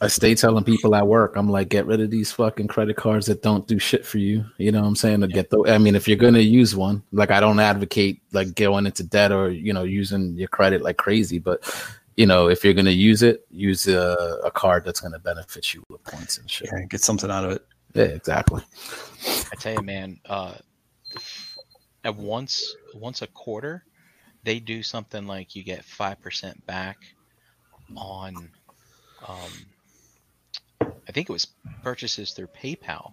I stay telling people at work, I'm like, get rid of these fucking credit cards that don't do shit for you. You know what I'm saying? To get the, I mean, if you're gonna use one, like I don't advocate like going into debt or you know using your credit like crazy, but you know if you're gonna use it, use a, a card that's gonna benefit you with points and shit. Yeah, get something out of it. Yeah, exactly. I tell you, man, uh, at once once a quarter, they do something like you get five percent back on, um, I think it was purchases through PayPal,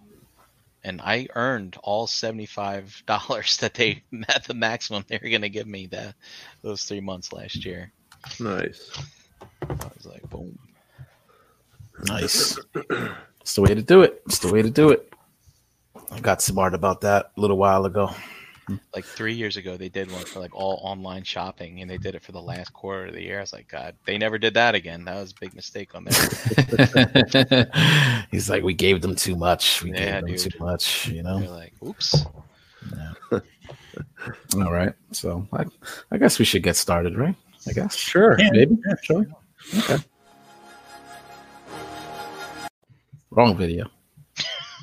and I earned all seventy five dollars that they met the maximum they were going to give me that those three months last year. Nice. I was like, boom. Nice. it's the way to do it. It's the way to do it. I got smart about that a little while ago. Mm-hmm. Like three years ago, they did one for like all online shopping, and they did it for the last quarter of the year. I was like, God, they never did that again. That was a big mistake on there. He's like, we gave them too much. We Yeah, gave them dude. too much. You They're know. like, oops. yeah. All right. So I, I guess we should get started, right? I guess. Sure. Yeah. Maybe. Sure. Okay. Wrong video.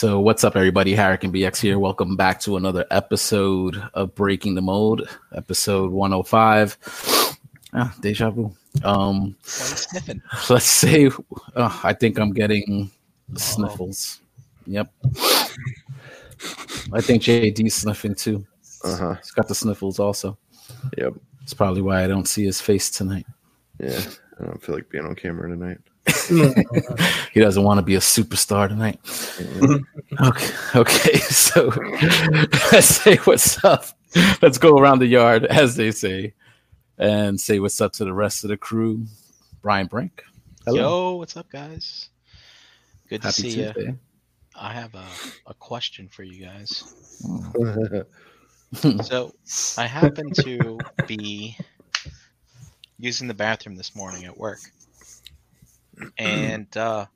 So, what's up, everybody? Harrican BX here. Welcome back to another episode of Breaking the Mold, episode 105. Ah, deja vu. Um, Why are you sniffing? let's say uh, I think I'm getting sniffles. Yep. I think JD's sniffing too. Uh huh. He's got the sniffles also. Yep. It's probably why I don't see his face tonight. Yeah. I don't feel like being on camera tonight. He doesn't want to be a superstar tonight. Mm-hmm. Okay. Okay. So let's say what's up. Let's go around the yard, as they say, and say what's up to the rest of the crew. Brian Brink. Yo, what's up, guys? Good to Happy see you. I have a, a question for you guys. So, I happen to be using the bathroom this morning at work, and uh,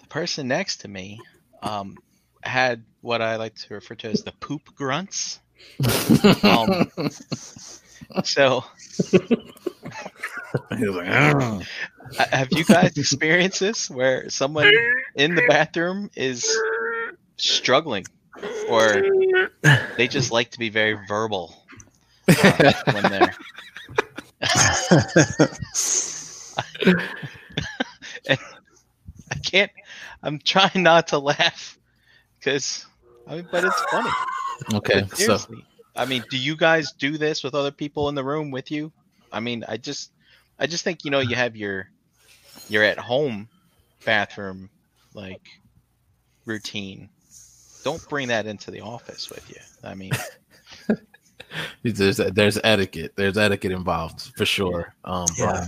the person next to me um, had what I like to refer to as the poop grunts. Um, so, He was like, "Ah." ha- have you guys experienced this where someone in the bathroom is struggling or they just like to be very verbal uh, when they're and I can't I'm trying not to laugh because I mean but it's funny. okay. But So seriously, I mean, do you guys do this with other people in the room with you? I mean, I just I just think you know you have your your at home bathroom like routine. Don't bring that into the office with you. I mean, there's there's etiquette. There's etiquette involved for sure. Um, Yeah.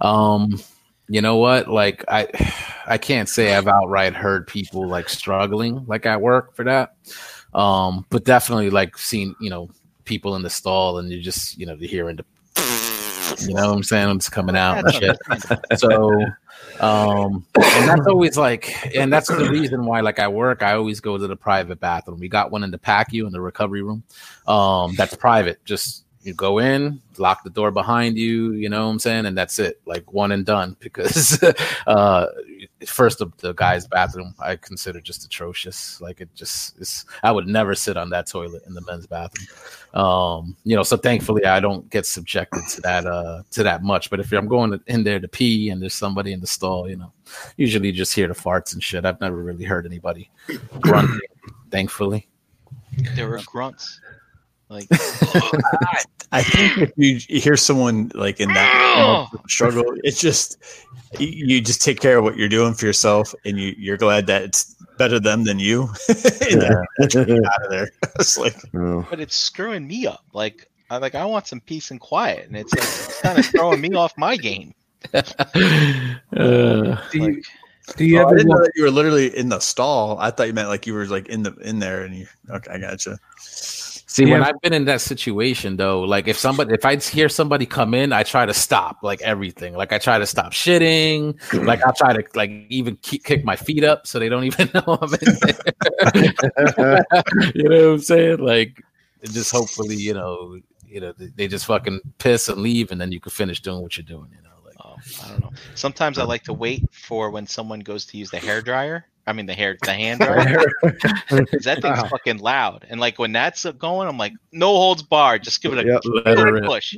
Um, you know what? Like I, I can't say I've outright heard people like struggling like at work for that. Um, but definitely like seen you know people in the stall and you're just you know you're hearing the, you know what I'm saying it's coming out and shit. so um and that's always like and that's the reason why like i work i always go to the private bathroom we got one in the pack you in the recovery room um that's private just you go in lock the door behind you you know what i'm saying? And that's it like one and done because uh first of the guy's bathroom i consider just atrocious. Like it just is i would never sit on that toilet in the men's bathroom. Um you know so thankfully i don't get subjected to that uh to that much. But if i'm going in there to pee and there's somebody in the stall you know usually just hear the farts and shit. I've never really heard anybody grunting thankfully. There were grunts. Like I think if you hear someone like in that struggle, it's just you, you just take care of what you're doing for yourself, and you you're glad that it's better them than you. Yeah. then you get out of there. it's like Oh, but it's screwing me up. Like I like I want some peace and quiet, and it's like it's kind of throwing me off my game. uh, Do you, Like, do you Oh, I ever didn't know that you were literally in the stall. I thought you meant like you were like in the in there, and you. Okay, I gotcha. See, when I've been in that situation though, like if somebody, if I hear somebody come in, I try to stop like everything. Like I try to stop shitting. Like I try to like even keep, kick my feet up so they don't even know I'm in there. you know what I'm saying? Like just hopefully, you know, you know, they, they just fucking piss and leave, and then you can finish doing what you're doing. You know, like Oh, I don't know. Sometimes I like to wait for when someone goes to use the hair dryer. I mean the hair, the hand dryer. 'cause that thing's Wow. fucking loud. And like when that's going, I'm like, no holds barred. Just give it a Yep. let her quick in. push.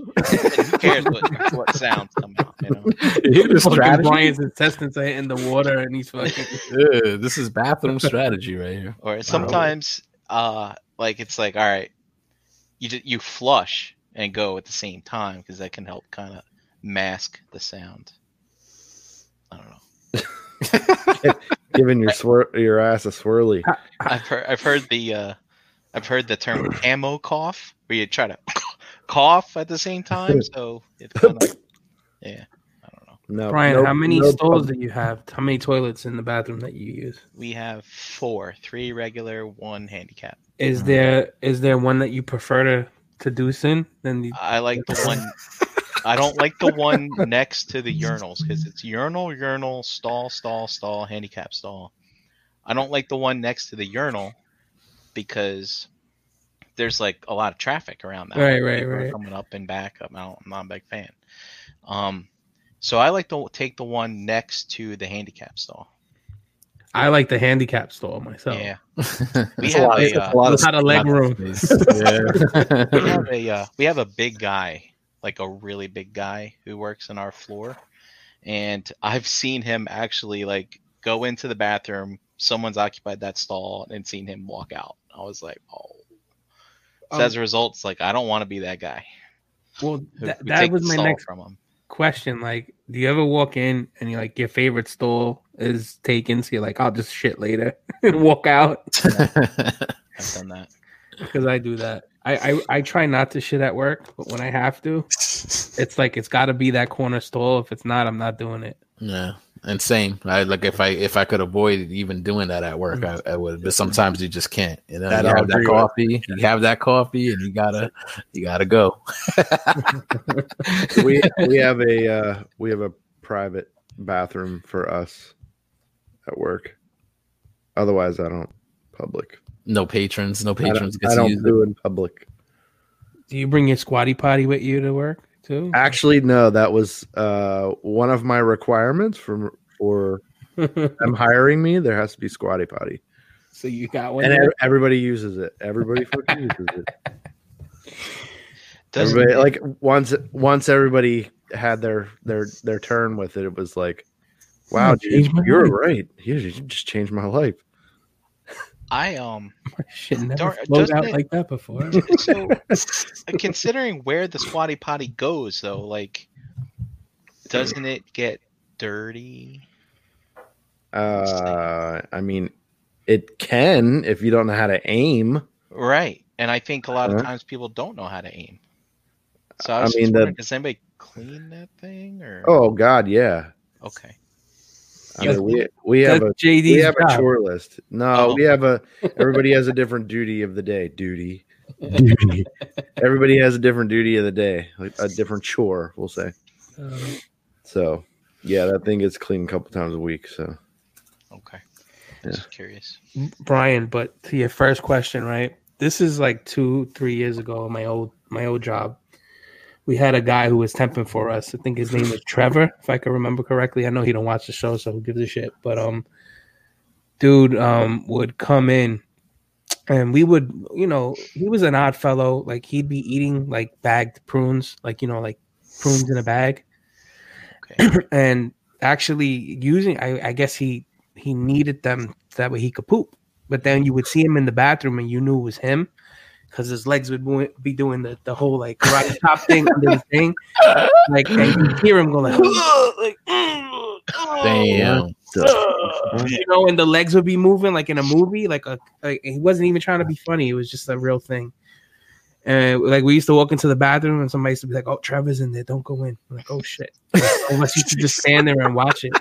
Who cares what, what sounds come out? You know. You hear the Fucking? Brian's intestines are in the water, and he's fucking. Yeah, this is bathroom strategy right here. Or sometimes, uh, like it's like, all right, you ju- you flush and go at the same time because that can help kind of mask the sound. I don't know. Giving your swir- your ass a swirly. I've heard I've heard the uh, I've heard the term ammo cough, where you try to cough at the same time. So it kind of yeah. I don't know. No, Brian, no- how many no stalls pub- do you have? How many toilets in the bathroom that you use? We have four, three regular, one handicap. Is there is there one that you prefer to to deuce in? Then the, I like the one. I don't like the one next to the urinals because it's urinal, urinal, stall, stall, stall, handicap stall. I don't like the one next to the urinal because there's like a lot of traffic around that. Right, right, people are right. Coming up and back up. I don't, I'm not a big fan. Um, so I like to take the one next to the handicap stall. I like the handicap stall myself. Yeah, we It's a have a, uh, a lot of It's not a leg room. Yeah. we have a uh, we have a big guy, like a really big guy who works in our floor, and I've seen him actually like go into the bathroom. Someone's occupied that stall and seen him walk out. I was like, oh. So Um, as a result, it's like I don't want to be that guy. Well, Who, that, who that was my next from him. question. Like, do you ever walk in and you like your favorite stall is taken? So you're like, I'll just shit later and walk out I've done that. because I do that. I, I I try not to shit at work, but when I have to, it's like it's got to be that corner stall. If it's not, I'm not doing it. yeah, and same. I like if I if I could avoid even doing that at work, I, I would. But sometimes you just can't. You know, That you have that agree with. coffee. You have that coffee, and you gotta you gotta go. we we have a uh, we have a private bathroom for us at work. Otherwise, I don't public. No patrons. No I patrons don't, I don't use it. do in public. Do you bring your squatty potty with you to work too? Actually, no. That was uh, one of my requirements for for them hiring me. There has to be squatty potty, so you got one. and there? everybody uses it. Everybody fucking uses it. Everybody like once once everybody had their their their turn with it. It was like, wow, dude, you're right. You, you just changed my life. I um Shit never Don't- flowed out it- like that before. so considering where the squatty potty goes though, like doesn't it get dirty? Uh, I mean, it can if you don't know how to aim. Right. And I think a lot of Uh-huh. times people don't know how to aim. So I I mean, just the- does anybody clean that thing or Oh God, yeah. okay. I mean, we we have a JD's we have a chore list. No, Oh. we have a. Everybody has a different duty of the day. Duty. Duty. everybody has a different duty of the day, like a different chore. We'll say. Um, So, yeah, that thing gets cleaned a couple times a week. So, Okay. Yeah. Just curious. Brian, but to your first question, right? This is like two, three years ago. My old, my old job. We had a guy who was temping for us. I think his name was Trevor, if I can remember correctly. I know he don't watch the show, so who gives a shit? But um, dude, um, would come in, and we would, you know, he was an odd fellow. Like he'd be eating like bagged prunes, like you know, like prunes in a bag. Okay. and actually using I, I guess he he needed them that way he could poop but then you would see him in the bathroom and you knew it was him because his legs would be doing the, the whole like karate top thing under the thing like and you hear him go like, like Damn. you know and the legs would be moving like in a movie like a like he wasn't even trying to be funny it was just a real thing and like we used to walk into the bathroom and somebody used to be like, "Oh, Trevor's in there. Don't go in." I'm like, "Oh shit!" Unless you could just stand there and watch it.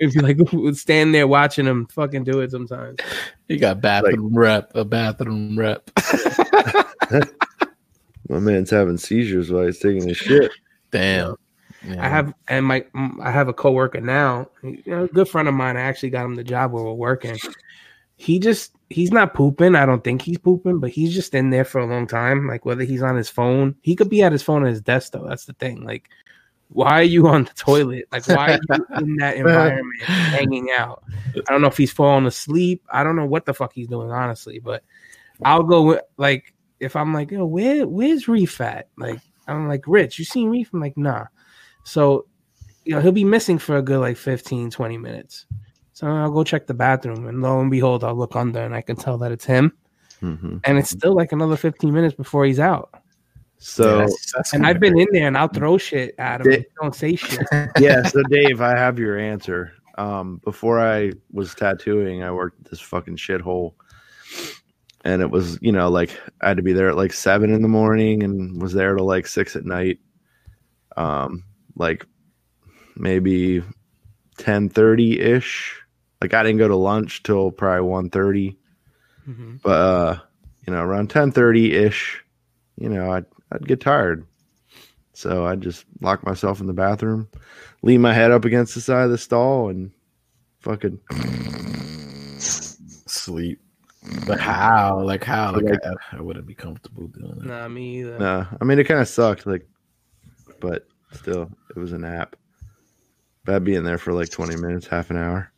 If you like, stand there watching him fucking do it sometimes. You got bathroom rep, a bathroom rep. My man's having seizures while he's taking his shit. Damn. I have and my I have a coworker now, you know, a good friend of mine. I actually got him the job where we're working. He just he's not pooping. I don't think he's pooping, but he's just in there for a long time. Like whether he's on his phone, he could be at his phone on his desk though. That's the thing. Like, why are you on the toilet? Like, why are you in that environment hanging out? I don't know if he's falling asleep. I don't know what the fuck he's doing, honestly. But I'll go with like if I'm like, yo, where where's Reef at? Like, I'm like, Rich, you seen Reef? I'm like, nah. So, you know, he'll be missing for a good like 15, 20 minutes. So I'll go check the bathroom, and lo and behold, I'll look under and I can tell that it's him. Mhm. And it's still like another 15 minutes before he's out. So And I've been in there and I'll throw shit at him. Did- and he Don't say shit. yeah, so Dave, I have your answer. Um, before I was tattooing, I worked at this fucking shithole, and it was you know like I had to be there at like seven in the morning and was there till like six at night. Um, like maybe ten thirty ish. Like I didn't go to lunch till probably one thirty, Mhm. but uh, you know around ten thirty ish, you know I'd I'd get tired. So i'd just lock myself in the bathroom, lean my head up against the side of the stall, and fucking sleep. But mm. how? Like how? Like, Like- I, I wouldn't be comfortable doing that. Nah, me either. nah. I mean, it kind of sucked, like, but still, it was a nap. But I'd be in there for like twenty minutes, half an hour.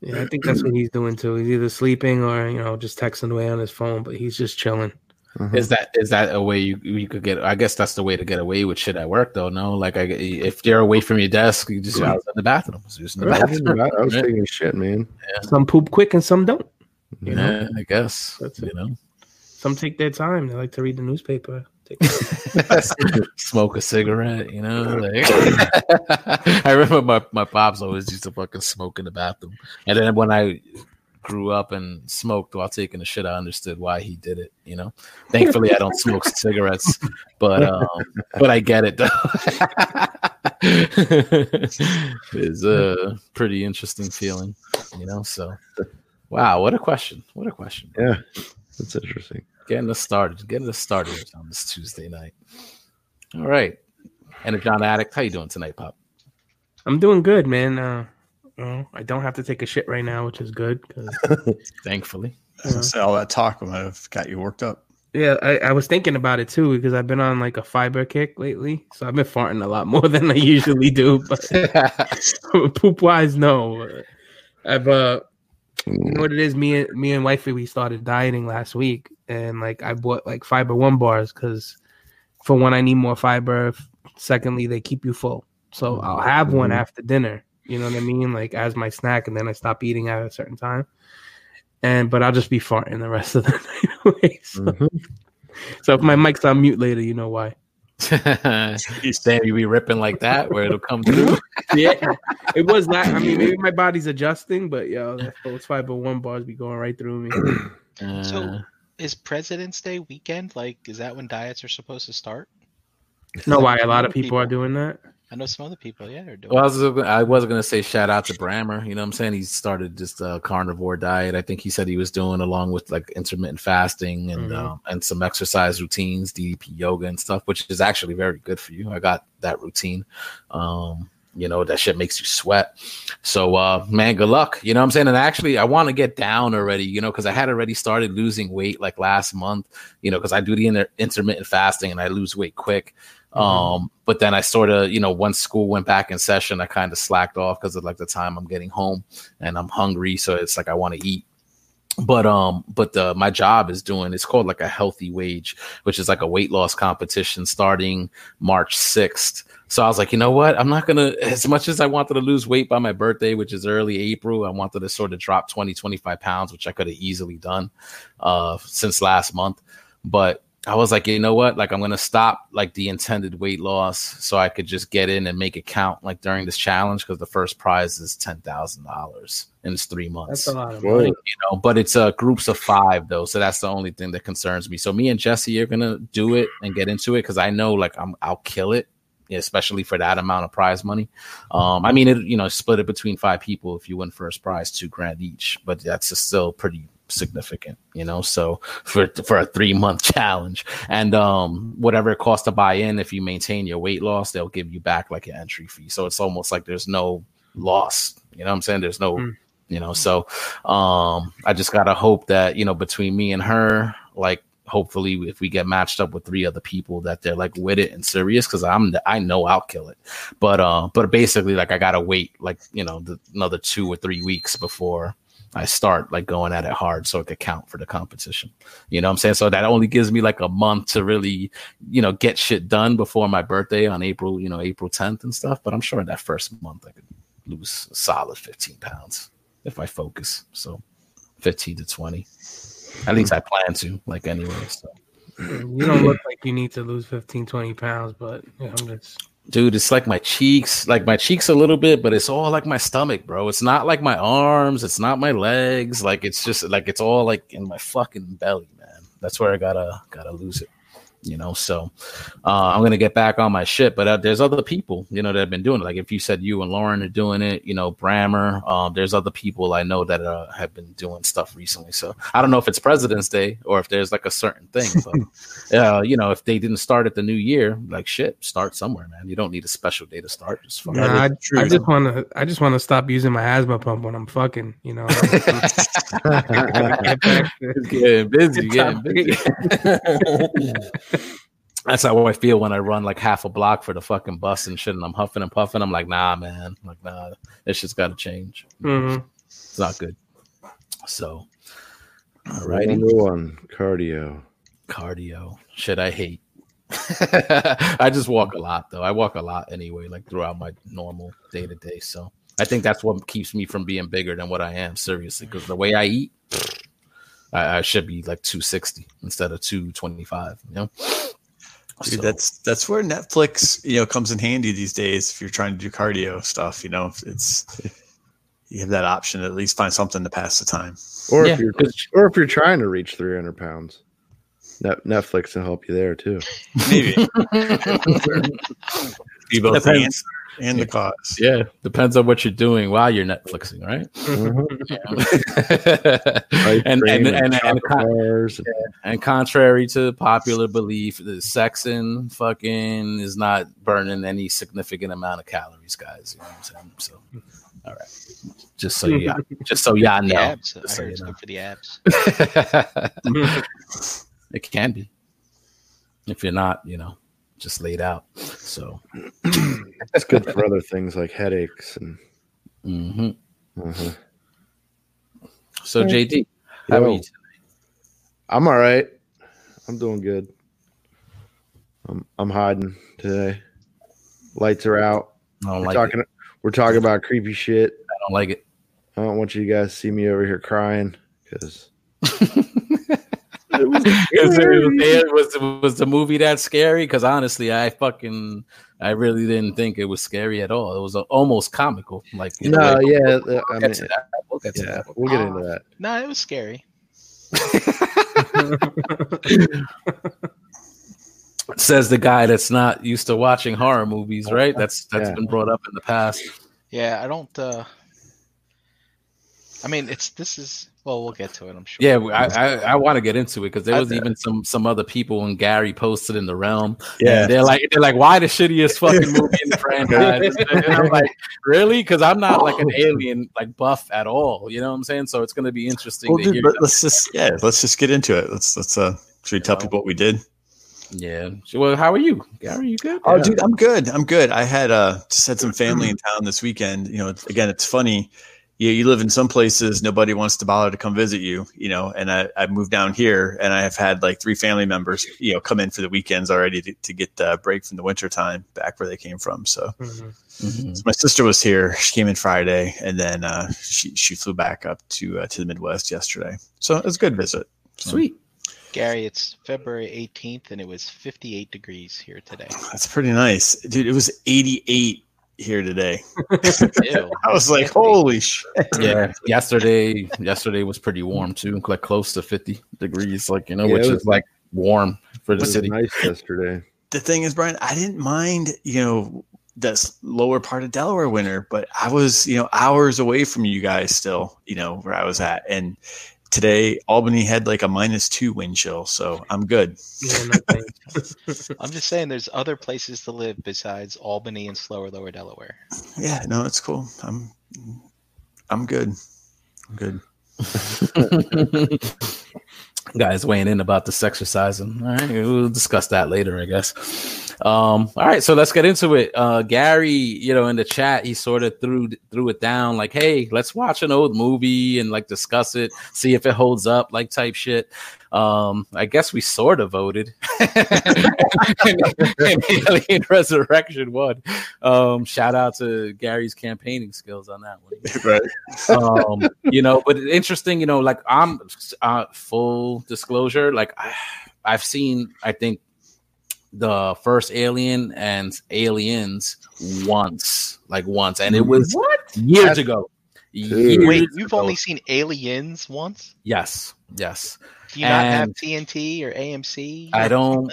Yeah, I think that's what he's doing too. He's either sleeping or you know just texting away on his phone, but he's just chilling. Uh-huh. Is that is that a way you you could get? I guess that's the way to get away with shit at work, though. No, like I, if you're away from your desk, you just I was in the bathroom. I was just in the I was, bathroom. ba- I was Yeah. taking shit, man. Some poop quick and some don't. You know, Yeah, I guess. That's you it. know, Some take their time. They like to read the newspaper. Smoke a cigarette. You know, like I remember my my pops always used to fucking smoke in the bathroom, and then when I grew up and smoked while taking a shit, I understood why he did it. You know, thankfully I don't smoke cigarettes, but um, but I get it though. it's a pretty interesting feeling, you know. So, wow, what a question! What a question! yeah, that's interesting. Getting us started, getting us started on this Tuesday night. All right, and a John Addict, how you doing tonight, Pop? I'm doing good, man. Uh, you know, I don't have to take a shit right now, which is good. 'cause, Thankfully, I was all that talk might have got you worked up. yeah, I, I was thinking about it too because I've been on like a fiber kick lately, so I've been farting a lot more than I usually do. But poop wise, no. I've uh, you know what it is. Me and me and wifey we started dieting last week, and like I bought like fiber one bars because for one I need more fiber. Secondly, they keep you full, so I'll have one Mhm. after dinner. You know what I mean, like as my snack, and then I stop eating at a certain time. And but I'll just be farting the rest of the night away. So, Mhm. so if my mic's on mute later, you know why. Damn, you be ripping like that where it'll come through. Yeah, it was not. I mean, maybe my body's adjusting, but yo, that- those fiber one bars be going right through me. Uh, So- Is President's Day weekend? Like, is that when diets are supposed to start? No, why a lot of people are doing that. I know some other people, yeah, are doing. Well, I was, gonna- I was gonna say shout out to Brammer. You know what I'm saying? He started just a carnivore diet. I think he said he was doing along with like intermittent fasting and Mhm. um, and some exercise routines, DDP yoga and stuff, which is actually very good for you. I got that routine. Um, you know, that shit makes you sweat. So uh man, good luck. You know what I'm saying? And actually I want to get down already, you know, because I had already started losing weight like last month, you know, because I do the inter- intermittent fasting and I lose weight quick. Um, but then I sort of, you know, once school went back in session, I kind of slacked off because of like the time I'm getting home and I'm hungry. So it's like I want to eat. But um, but the my job is doing it's called like a HealthyWage, which is like a weight loss competition starting March 6th. So I was like, you know what? I'm not gonna as much as I wanted to lose weight by my birthday, which is early April, I wanted to sort of drop 20, 25 pounds, which I could have easily done uh since last month. But I was like, you know what? Like, I'm gonna stop like the intended weight loss so I could just get in and make it count like during this challenge because the first prize is ten thousand dollars and it's three months. That's a lot of Whoa. money. You know, but it's uh groups of five though, so that's the only thing that concerns me. So me and Jesse are gonna do it and get into it because I know like I'm I'll kill it, especially for that amount of prize money. Um, I mean, it you know split it between five people if you win first prize, two grand each, but that's just still pretty significant, you know. So for for a three month challenge, and um, whatever it costs to buy in, if you maintain your weight loss, they'll give you back like an entry fee. So it's almost like there's no loss. You know what I'm saying? There's no, Mm. you know. So um, I just gotta hope that you know between me and her, like hopefully if we get matched up with three other people that they're like with it and serious because i'm i know i'll kill it but uh but basically like i gotta wait like you know the, another two or three weeks before i start like going at it hard so it could count for the competition. You know what i'm saying? So that only gives me like a month to really you know get shit done before my birthday on april you know april 10th and stuff. But i'm sure in that first month i could lose a solid 15 pounds if i focus. So 15 to 20 at least i plan to like anyway so. You don't look like you need to lose 15, 20 pounds, but I'm just. Dude it's like my cheeks like my cheeks a little bit but it's all like my stomach bro. It's not like my arms it's not my legs like it's just like it's all like in my fucking belly man. That's where i gotta gotta lose it you know so uh, i'm gonna get back on my shit but uh, there's other people you know that have been doing it like if you said you and lauren are doing it you know brammer um, there's other people i know that uh, have been doing stuff recently so i don't know if it's president's day or if there's like a certain thing but uh, you know if they didn't start at the new year like shit start somewhere man you don't need a special day to start just fucking Nah, I, true. I just want to. I just want to stop using my asthma pump when I'm fucking. You know. Get back to- getting busy, getting busy. That's how I feel when I run like half a block for the fucking bus and shit, and I'm huffing and puffing. I'm like, nah, man, I'm like, nah, this shit's got to change. Mhm. It's not good. So, all Right. righty, Number one, cardio. cardio. Shit, I hate. I just walk a lot though. I walk a lot anyway, like throughout my normal day to day. So I think that's what keeps me from being bigger than what I am. Seriously, because the way I eat, I, I should be like 260 instead of 225. You know, Dude, So, that's that's where Netflix, you know, comes in handy these days if you're trying to do cardio stuff. You know, it's you have that option to at least find something to pass the time. Or Yeah, if you're 'cause- or if you're trying to reach 300 pounds, Netflix will help you there too. Maybe be both the Depends. Answer and the cause. yeah, depends on what you're doing while you're Netflixing, right? Mm-hmm. And, and, and, and, chocolate bars and- And contrary to popular belief, the sexing fucking is not burning any significant amount of calories, guys. You know what I'm saying? So, all right, just so you, just so y'all know, abs. Just so heard you know. for the abs. it can be if you're not, you know, just laid out. So, it's good for other things like headaches and. mhm. uh so JD, how are Yo. you? I'm all right. I'm doing good. I'm I'm hiding today. Lights are out. I don't We're like talking. it. We're talking about creepy shit. I don't like it. I don't want you guys to see me over here crying because was, it, was was the movie that scary? Because honestly, I fucking I really didn't think it was scary at all. It was uh, almost comical. Like in a no, yeah, We'll I get mean, to that. We'll get yeah, that. we'll get into that. No, it was scary. Says the guy that's not used to watching horror movies, right? That's that's Yeah. been brought up in the past. Yeah, I don't. uh I mean, it's this is. Well, we'll get to it. I'm sure. Yeah, I I, I want to get into it because there was even some some other people when Gary posted in the realm. Yeah. And they're like they're like, why the shittiest fucking movie in the franchise? And I'm like, really? Because I'm not like an alien like buff at all. You know what I'm saying? So it's gonna be interesting Well, to dude, hear. but let's just yeah, let's just get into it. Let's let's uh should we tell know. people what we did? Yeah. Well, how are you, Gary? You good? Oh, dude, I'm good. I'm good. I had uh just had some family in town this weekend. You know, it's, again, it's funny. You, you live in some places, nobody wants to bother to come visit you, you know, and I, I moved down here and I have had like three family members, you know, come in for the weekends already to, to get a break from the winter time back where they came from. So, Mhm. Mhm. so my sister was here. She came in Friday and then uh, she, she flew back up to, uh, to the Midwest yesterday. So it was a good visit. Sweet. Gary, it's February 18th, and it was 58 degrees here today. That's pretty nice. Dude, it was 88 here today. I was like, holy shit. Yeah. yesterday, yesterday was pretty warm too, like close to 50 degrees, like you know, Yeah, which is like warm for the city. nice yesterday. the thing is, Brian, I didn't mind, you know, this lower part of Delaware winter, but I was, you know, hours away from you guys still, you know, where I was at. And today Albany had like a minus two wind chill, so I'm good. Yeah, no. I'm just saying, there's other places to live besides Albany and slower lower Delaware. Yeah, no, it's cool. I'm I'm good. I'm good. Guys weighing in about this exercising. All right, we'll discuss that later, I guess. Um, all right, so let's get into it. Uh, Gary, you know, in the chat, he sort of threw threw it down like, "Hey, let's watch an old movie and like discuss it, see if it holds up, like type shit." Um, I guess we sort of voted, and, and Alien Resurrection won. Um, shout out to Gary's campaigning skills on that one. right. um, you know, but interesting, you know, like I'm uh, full disclosure, like I, I've seen, I think the first Alien and Aliens once, like once, and it was What? years That's- ago. Years Wait, you've ago. only seen Aliens once? yes, yes. Do you not have TNT or AMC? I don't.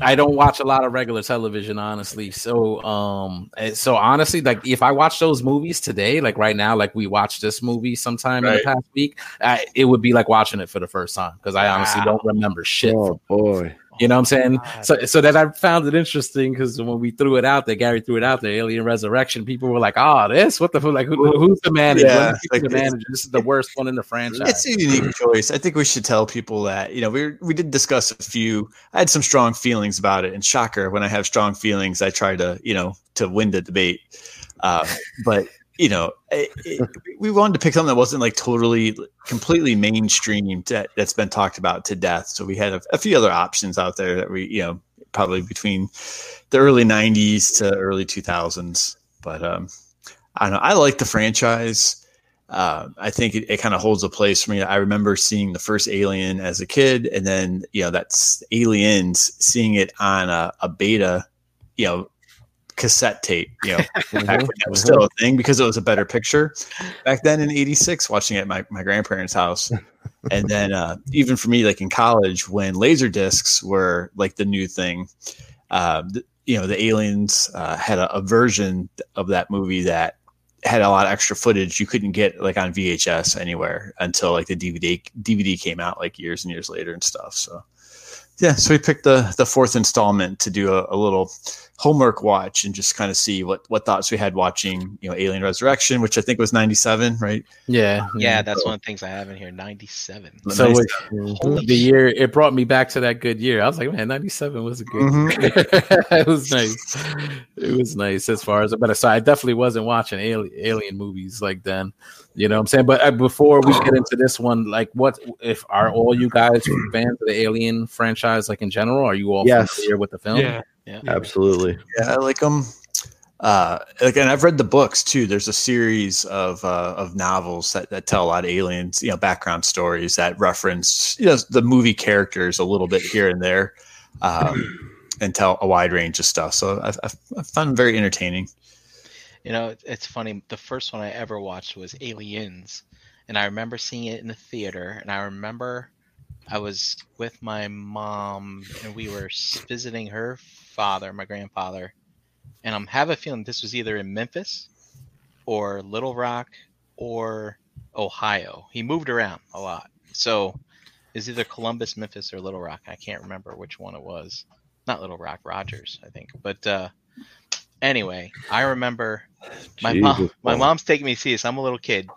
I don't watch a lot of regular television, honestly. So, um, so honestly, like if I watch those movies today, like right now, like we watched this movie sometime in the past week, I, it would be like watching it for the first time because I honestly Wow. don't remember shit. Oh boy. You know what I'm saying? God. So, so that I found it interesting because when we threw it out there, Gary threw it out there, Alien Resurrection. People were like, "Oh, this what the fuck? Like, who, who's the manager? Yeah, When is like the manager? This is the worst one in the franchise." It's a unique choice. I think we should tell people that you know we we did discuss a few. I had some strong feelings about it, and shocker, when I have strong feelings, I try to you know to win the debate. Uh, but you know, it, it, we wanted to pick something that wasn't like totally, completely mainstream that, that's been talked about to death. So we had a, a few other options out there that we you know probably between the early '90s to early 2000s. But um, I don't know. I like the franchise uh, I think it, it kind of holds a place for me. I remember seeing the first Alien as a kid, and then you know that's Aliens, seeing it on a, a beta, you know, cassette tape. You know, back when that was still a thing because it was a better picture back then in '86. Watching it at my my grandparents' house, and then uh, even for me, like in college, when laser discs were like the new thing. Uh, th- you know, the aliens uh, had a, a version of that movie that had a lot of extra footage you couldn't get like on VHS anywhere until like the DVD DVD came out like years and years later and stuff. So yeah, so we picked the the fourth installment to do a, a little homework watch and just kind of see what what thoughts we had watching you know Alien Resurrection, which I think was ninety seven, right? yeah, yeah, that's one of the things I have in here. 97. So Nice. it, the year it brought me back to that good year. I was like, man, '97 was a good. Mhm. it was nice. It was nice as far as I'm but so I definitely wasn't watching alien, alien movies like then. You know what I'm saying? But uh, before we get into this one, like, what if are all you guys fans of the Alien franchise, like in general? Are you all Yes. familiar with the film? Yeah. Yeah. Absolutely. Yeah, I like them. Uh, like, and I've read the books too. There's a series of uh, of novels that, that tell a lot of aliens, you know, background stories that reference, you know, the movie characters a little bit here and there, um, and tell a wide range of stuff. So I've, I've, I've found them very entertaining. You know, it- it's funny. The first one I ever watched was Aliens, and I remember seeing it in the theater. And I remember I was with my mom, and we were visiting her father, my grandfather. And I'm have a feeling this was either in Memphis, or Little Rock, or Ohio. He moved around a lot, so it's either Columbus, Memphis, or Little Rock. I can't remember which one it was. Not Little Rock, Rogers, I think. But uh, anyway, I remember my mom, my mom's taking me to see this. I'm a little kid.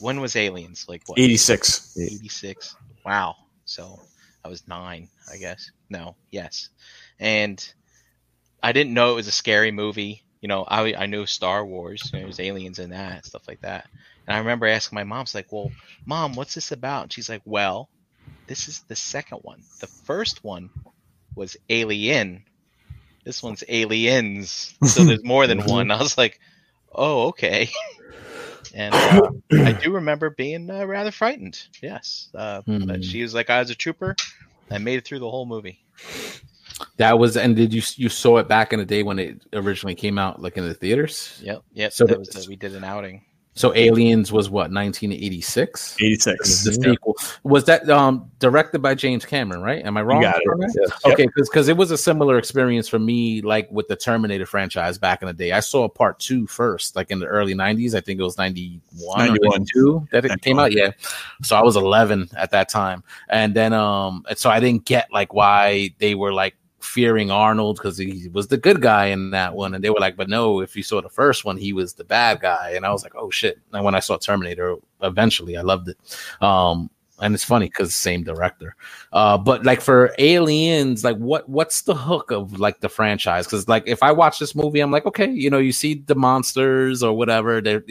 When was Aliens? Like what? Eighty six. 86. Wow. So I was nine, I guess. No, yes. And I didn't know it was a scary movie. You know, I I knew Star Wars. You know, there's aliens in that, stuff like that. And I remember asking my mom, "She's like, well, mom, what's this about?" And she's like, well, this is the second one. The first one was Alien. This one's Aliens. So there's more than one. I was like, oh, okay. And uh, I do remember being uh, rather frightened. Yes, uh, Hmm. but she was like, "I was a trooper." I made it through the whole movie. That was, and did you you saw it back in the day when it originally came out, like in the theaters? Yep, yep. So that was we did an outing. So Aliens was what 1986. 86. The sequel was that um directed by James Cameron, right? Am I wrong? got it. Yes. Okay, because it was a similar experience for me, like with the Terminator franchise back in the day. I saw part two first, like in the early '90s. I think it was '91 or 91. '92 that it came out. Yeah, so I was 11 at that time, and then um, and so I didn't get like why they were like fearing Arnold because he was the good guy in that one, and they were like, but no, if you saw the first one, he was the bad guy, and I was like, oh shit. And when I saw Terminator, eventually, I loved it. Um, and it's funny because same director. Uh, but like for aliens, like what what's the hook of like the franchise? Because like if I watch this movie, I'm like, okay, you know, you see the monsters or whatever. They're,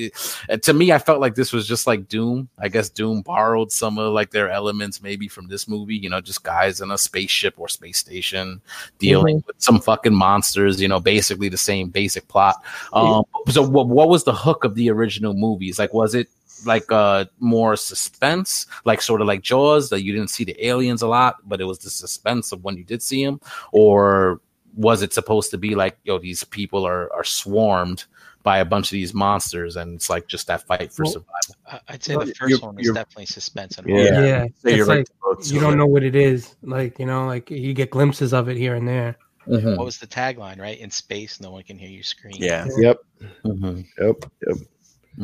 uh, to me, I felt like this was just like Doom. I guess Doom borrowed some of like their elements maybe from this movie. You know, just guys in a spaceship or space station dealing with some fucking monsters. You know, basically the same basic plot. Um, so what what was the hook of the original movies? Like, was it like uh more suspense like sort of like jaws that you didn't see the aliens a lot but it was the suspense of when you did see them or was it supposed to be like yo these people are are swarmed by a bunch of these monsters and it's like just that fight for Well, survival I- I'd say Well, the 1st you're- one was you're- definitely suspense and Yeah. horror. Yeah, So it's you're like right you don't know what it is. Like you know, like you get glimpses of it here and there. Mhm, What was the tagline, right? In space, no one can hear you scream. Yeah. Yep. mhm. Yep. Yep.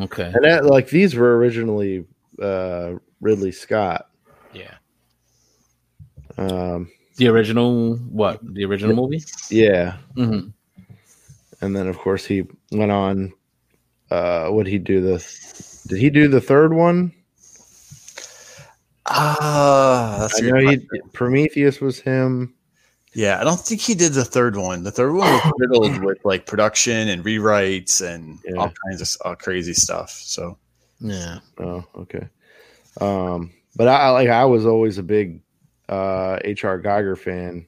Okay And that, like these were originally uh, Ridley Scott. Yeah. Um, the original what the original movie yeah, Mhm. and then of course he went on. Uh, what he do the? Did he do the third one? Ah, that's I a good know he. Prometheus was him. Yeah, I don't think he did the third one. The third one was riddled with like production and rewrites and Yeah. all kinds of uh, crazy stuff. So yeah Oh, okay. Um, but I I- like I was always a big uh HR Giger fan.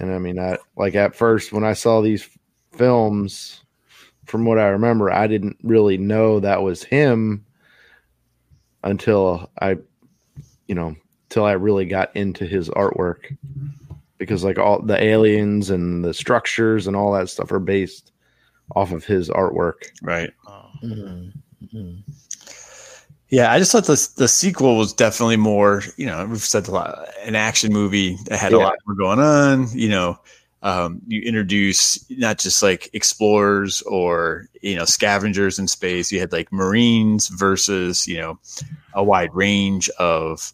And I mean I like at first when I saw these films from what I remember, I didn't really know that was him until I you know, till I really got into his artwork. Because like all the aliens and the structures and all that stuff are based off of his artwork. right. Oh. Mhm. Mhm. Yeah, I just thought the the sequel was definitely more. You know, we've said a lot. An action movie that had a lot more going on. You know, um, you introduce not just like explorers or you know scavengers in space. You had like marines versus you know a wide range of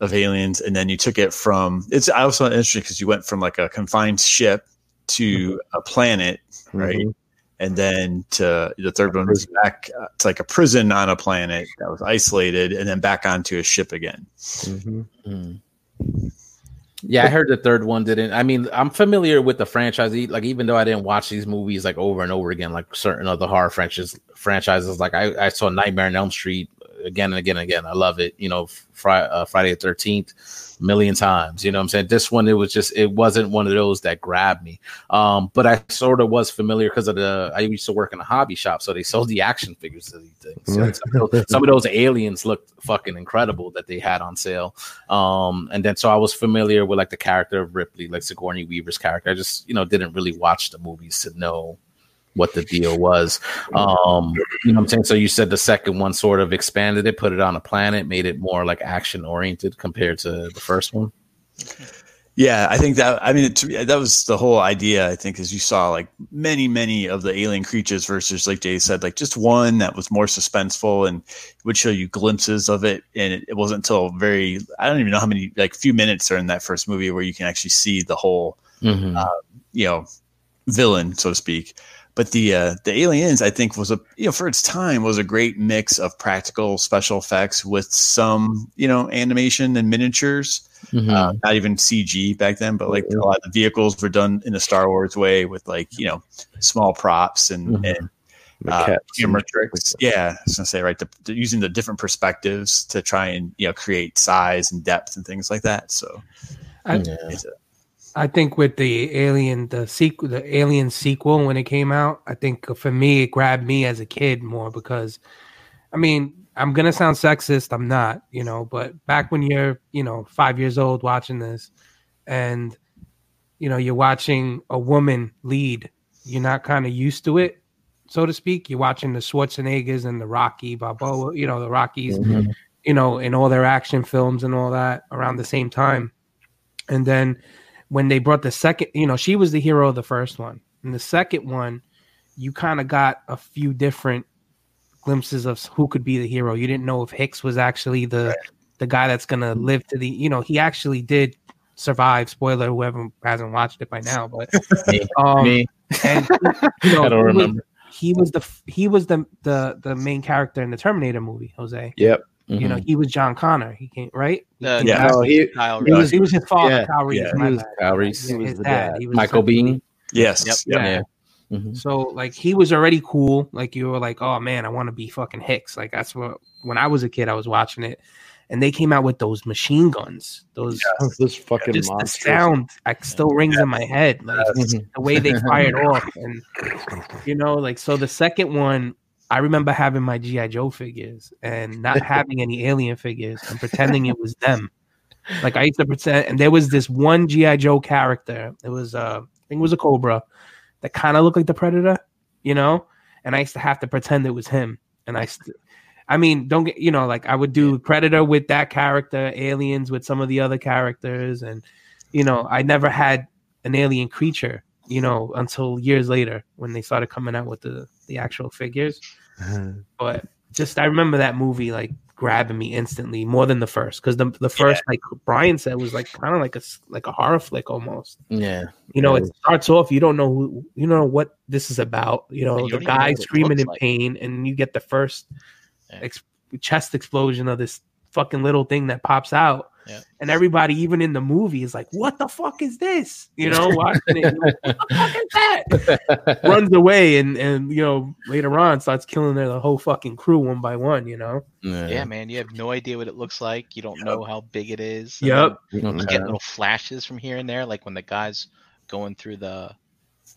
of aliens, and then you took it from. It's I also interesting because you went from like a confined ship to a planet, right? Mhm. and then to the third one was back uh, to like a prison on a planet that was isolated, and then back onto a ship again. Mhm. Mm. Yeah, I heard the third one didn't. I mean, I'm familiar with the franchise. Like, even though I didn't watch these movies like over and over again, like certain other horror franchises, franchises. Like, I, I saw Nightmare on Elm Street again and again and again. I love it. You know, Fri uh, Friday the Thirteenth, million times. You know what I'm saying? This one, it was just, it wasn't one of those that grabbed me. Um, but I sort of was familiar because of the. I used to work in a hobby shop, so they sold the action figures of these things. So some, of those, some of those aliens looked fucking incredible that they had on sale. Um, and then so I was familiar with like the character of Ripley, like Sigourney Weaver's character. I just, you know, didn't really watch the movies to know what the deal was. Um, you know what I'm saying? So you said the second one sort of expanded it, put it on a planet, made it more like action oriented compared to the first one. Yeah, I think that. I mean, me, that was the whole idea. I think, as you saw, like many, many of the alien creatures versus, like Jay said, like just one that was more suspenseful and would show you glimpses of it. And it, it wasn't until very, I don't even know how many, like few minutes are in that first movie where you can actually see the whole Mhm. you know villain so to speak but the uh the aliens i think was a you know for its time was a great mix of practical special effects with some you know animation and miniatures Mhm. uh, not even cg back then but like a lot of the vehicles were done in a star wars way with like you know small props and, Mhm. and uh, camera and- tricks yeah i was gonna say right the, the- using the different perspectives to try and you know create size and depth and things like that so I, Yeah. I think with the Alien, the sequel, the Alien sequel when it came out, I think for me it grabbed me as a kid more because, I mean, I'm gonna sound sexist. I'm not, you know, but back when you're, you know, five years old watching this, and you know you're watching a woman lead, you're not kind of used to it, so to speak. You're watching the Schwarzeneggers and the Rocky Balboa, you know, the Rockies, Mhm. you know, in all their action films and all that around the same time. And then when they brought the second, you know, she was the hero of the first one. And the second one, you kind of got a few different glimpses of who could be the hero. You didn't know if Hicks was actually the the guy that's gonna live to the, you know, he actually did survive. Spoiler, whoever hasn't watched it by now, but Me. um, Me, and you know, I don't he was- remember. he was the he was the the the main character in the Terminator movie, Jose. Yep. You know, Mhm. he was John Connor. He came right. He Uh, came yeah. back- Oh, he, Kyle he was he was his father, Yeah, Kyle Reese. yeah, he was. Kyle Reese. Yeah, He was his dad. dad. He was Michael Biehn. Yes. Yep. Yep. Yeah. Mhm. So like he was already cool. Like you were like, oh man, I want to be fucking Hicks. Like that's what when I was a kid, I was watching it, and they came out with those machine guns. Those this fucking just the sound like still rings in my head. Like Mhm. the way they fired off, and you know, like so the second one. I remember having my GI Joe figures and not having any alien figures and pretending it was them. Like I used to pretend, and there was this one GI Joe character. It was, uh, I think it was a Cobra that kind of looked like the Predator, you know. And I used to have to pretend it was him. And I, st- I mean, don't get, you know, like I would do Predator with that character, aliens with some of the other characters, and you know, I never had an alien creature, you know, until years later when they started coming out with the the actual figures but just I remember that movie like grabbing me instantly more than the first because the the first like Brian said was like kind of like a s- like a horror flick almost. Yeah. You know, it starts off you don't know who you don't know what this is about. You know, You the don't know guy screaming in like. pain, and you get the first Yeah. ex- chest explosion of this fucking little thing that pops out. Yeah. And everybody, even in the movie, is like, "What the fuck is this?" You know, watching it, like, what the fuck is that? runs away and and you know later on starts killing their the whole fucking crew one by one you know Yeah, man, you have no idea what it looks like. You don't know how big it is. Yep. You Okay. get little flashes from here and there, like when the guy's going through the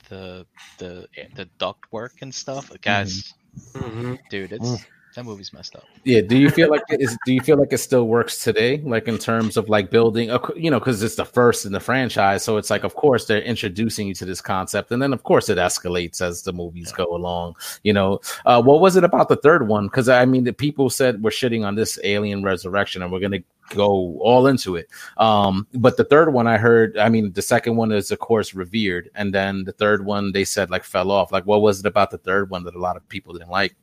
the the the duct work and stuff. The guys, mm-hmm. Mm-hmm. dude, it's mm. That movie's messed up. Yeah. Do you feel like it is? Do you feel like it still works today? Like in terms of like building, you know, because it's the first in the franchise, so it's like, of course, they're introducing you to this concept, and then of course it escalates as the movies go along. You know, uh, what was it about the third one? Because I mean, the people said we're shitting on this Alien Resurrection, and we're gonna go all into it. Um, but the third one, I heard, I mean, the second one is of course revered, and then the third one they said like fell off. Like, what was it about the third one that a lot of people didn't like?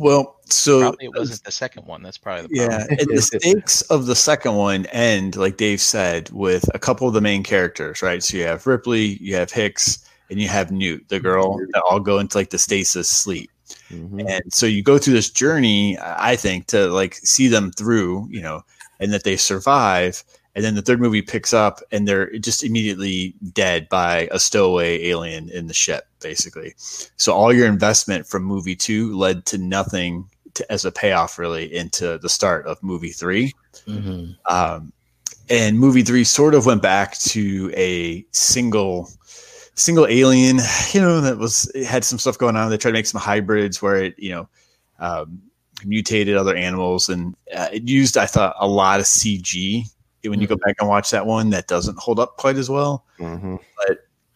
Well, so Probably it wasn't the second one. That's probably the problem. Yeah, and the stakes of the second one end, like Dave said, with a couple of the main characters, right? So you have Ripley, you have Hicks, and you have Newt, the girl that all go into like the stasis sleep. Mhm. And so you go through this journey, I think, to like see them through, you know, and that they survive. And then the third movie picks up and they're just immediately dead by a stowaway alien in the ship, basically. So all your investment from movie two led to nothing to, as a payoff, really, into the start of movie three. Mhm. Um, and movie three sort of went back to a single single alien you know that was it had some stuff going on they tried to make some hybrids where it you know um, mutated other animals and uh, it used i thought a lot of cg when you go back and watch that one that doesn't hold up quite as well Mhm.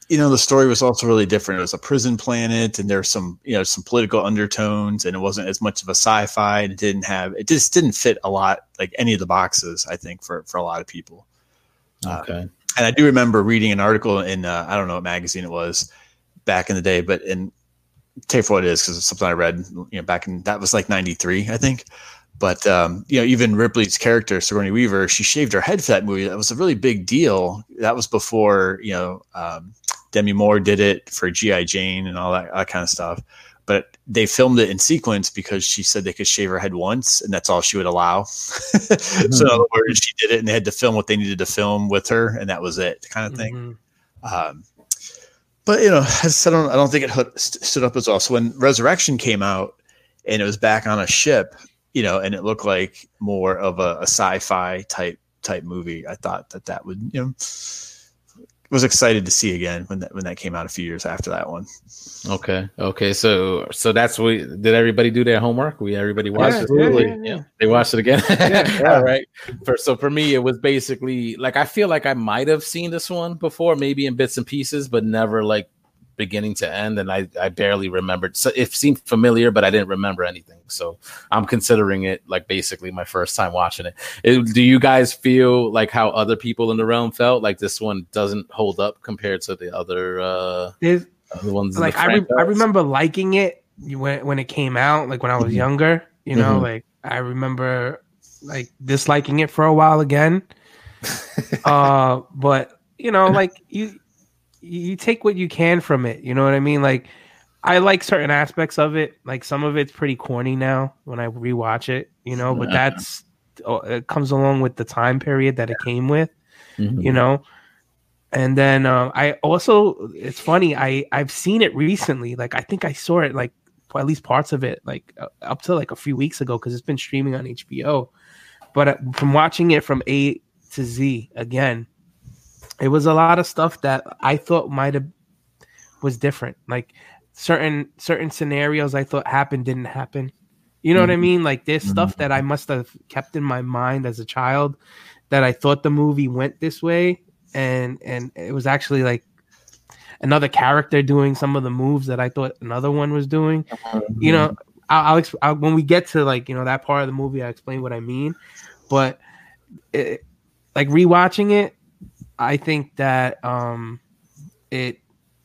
you know the story was also really different it was a prison planet and there's some you know some political undertones and it wasn't as much of a sci-fi and it didn't have it just didn't fit a lot like any of the boxes i think for for a lot of people Uh, Okay. and I do remember reading an article in uh, I don't know what magazine it was back in the day, but in you for what it is because it's something I read you know back in that was like '93 I think. But um, you know, even Ripley's character Sigourney Weaver, she shaved her head for that movie. That was a really big deal. That was before you know um, Demi Moore did it for GI Jane and all that, that kind of stuff. But they filmed it in sequence because she said they could shave her head once, and that's all she would allow. so in other words, she did it, and they had to film what they needed to film with her, and that was it, kind of thing. Mhm. Um, but you know, as I said, I don't, I don't think it stood up as well. So when Resurrection came out and it was back on a ship, you know, and it looked like more of a, a sci-fi type type movie, I thought that that would, you know, was excited to see again when that when that came out a few years after that one. Okay. Okay. So so that's what did everybody do their homework? We everybody watched Yeah, it. yeah, Really? yeah, yeah. They watched it again. Yeah. All right. For so for me, it was basically like I feel like I might have seen this one before, maybe in bits and pieces, but never like beginning to end, and I, I barely remembered. So it seemed familiar, but I didn't remember anything. So I'm considering it like basically my first time watching it. it. Do you guys feel like how other people in the realm felt? Like this one doesn't hold up compared to the other uh There's, other ones? like I, re- I remember liking it when when it came out, like when I was Mhm. younger. You know, Mhm. like I remember like disliking it for a while again. uh, but you know, like you you take what you can from it. You know what I mean? Like I like certain aspects of it. Like some of it's pretty corny now when I rewatch it. You know, but that's oh, it comes along with the time period that it came with Mhm. you know and then um, i also it's funny i i've seen it recently like i think i saw it like at least parts of it like uh, up to like a few weeks ago because it's been streaming on hbo but uh, from watching it from a to z again it was a lot of stuff that i thought might have was different like certain certain scenarios i thought happened didn't happen you know what i Mhm. mean like there's stuff that i must have kept in my mind as a child that I thought the movie went this way, and and it was actually like another character doing some of the moves that I thought another one was doing. You know, I'll, I'll, exp- I'll when we get to like you know that part of the movie, I explain what I mean. But it, like rewatching it, I think that um it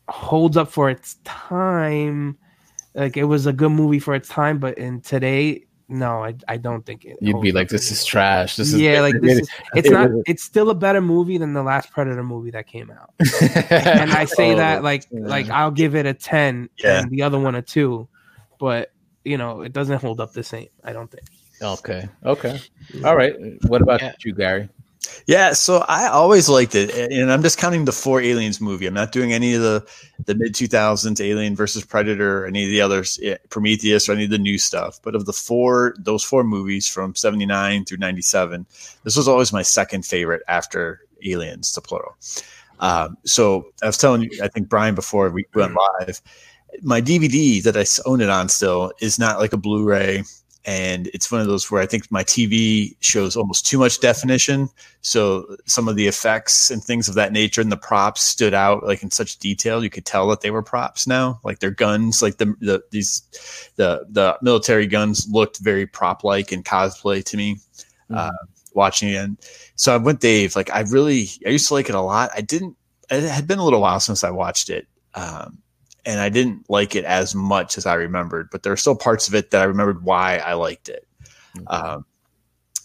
holds up for its time. Like it was a good movie for its time, but in today, no, I, I don't think it. You'd be like, up. "This is trash. This is yeah, like this is it's not it's still a better movie than the last Predator movie that came out. And I say Oh, that like yeah. like I'll give it a 10 Yeah. and the other one a 2, but you know, it doesn't hold up the same, I don't think. Okay. Okay. All right. What about Yeah. you, Gary? Yeah, so I always liked it, and I'm just counting the four Aliens movie. I'm not doing any of the the mid 2000s Alien versus Predator, or any of the others, Prometheus, or any of the new stuff. But of the four, those four movies from 79 through 97, this was always my second favorite after Aliens, to plural. Um, so I was telling you, I think Brian before we went live, my DVD that I own it on still is not like a Blu-ray. And it's one of those where I think my TV shows almost too much definition. So some of the effects and things of that nature and the props stood out like in such detail. You could tell that they were props now. Like their guns, like the the these the the military guns looked very prop like and cosplay to me. Uh, watching it, and so I went Dave. Like I really, I used to like it a lot. I didn't. It had been a little while since I watched it. Um, and I didn't like it as much as I remembered, but there are still parts of it that I remembered why I liked it. Um,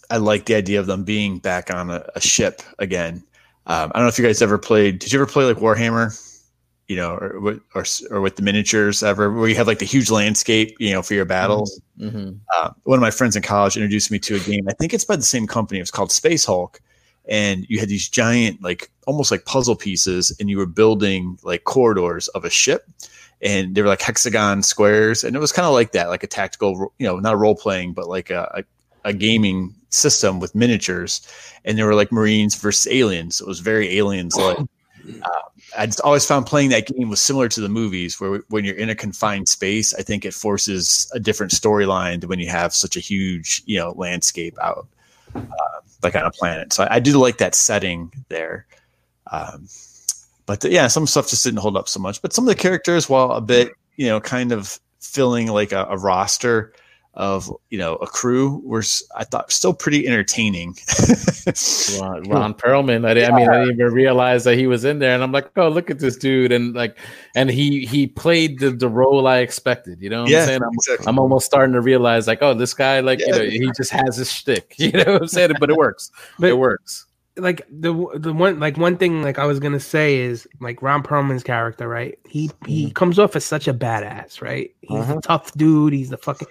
I like the idea of them being back on a, a ship again. Um, I don't know if you guys ever played. Did you ever play like Warhammer? You know, or with- or or with the miniatures ever, where you have like the huge landscape, you know, for your battles. Mhm. Uh, one of my friends in college introduced me to a game. I think it's by the same company. It was called Space Hulk, and you had these giant, like almost like puzzle pieces, and you were building like corridors of a ship, and they were like hexagon squares, and it was kind of like that, like a tactical, you know, not role playing, but like a, a, a gaming system with miniatures, and there were like Marines versus aliens. It was very aliens like. Uh, I just always found playing that game was similar to the movies, where when you're in a confined space, I think it forces a different storyline than when you have such a huge, you know, landscape out, uh, like on a planet. So I, I do like that setting there. Um, but yeah, some stuff just didn't hold up so much. But some of the characters, while a bit, you know, kind of filling like a, a roster of you know a crew, were I thought still pretty entertaining. Ron, Ron Perlman. I, didn't- I mean, I didn't even realize that he was in there, and I'm like, oh, look at this dude, and like, and he he played the, the role I expected. You know what Yeah, I'm saying? I'm, exactly. I'm almost starting to realize, like, oh, this guy, like, you know, he just has his shtick. You know what I'm saying? But it works. But- it works. Like the the one like one thing like I was gonna say is like Ron Perlman's character, right? He he comes off as such a badass, right? He's Uh-huh. a tough dude. He's the fucking.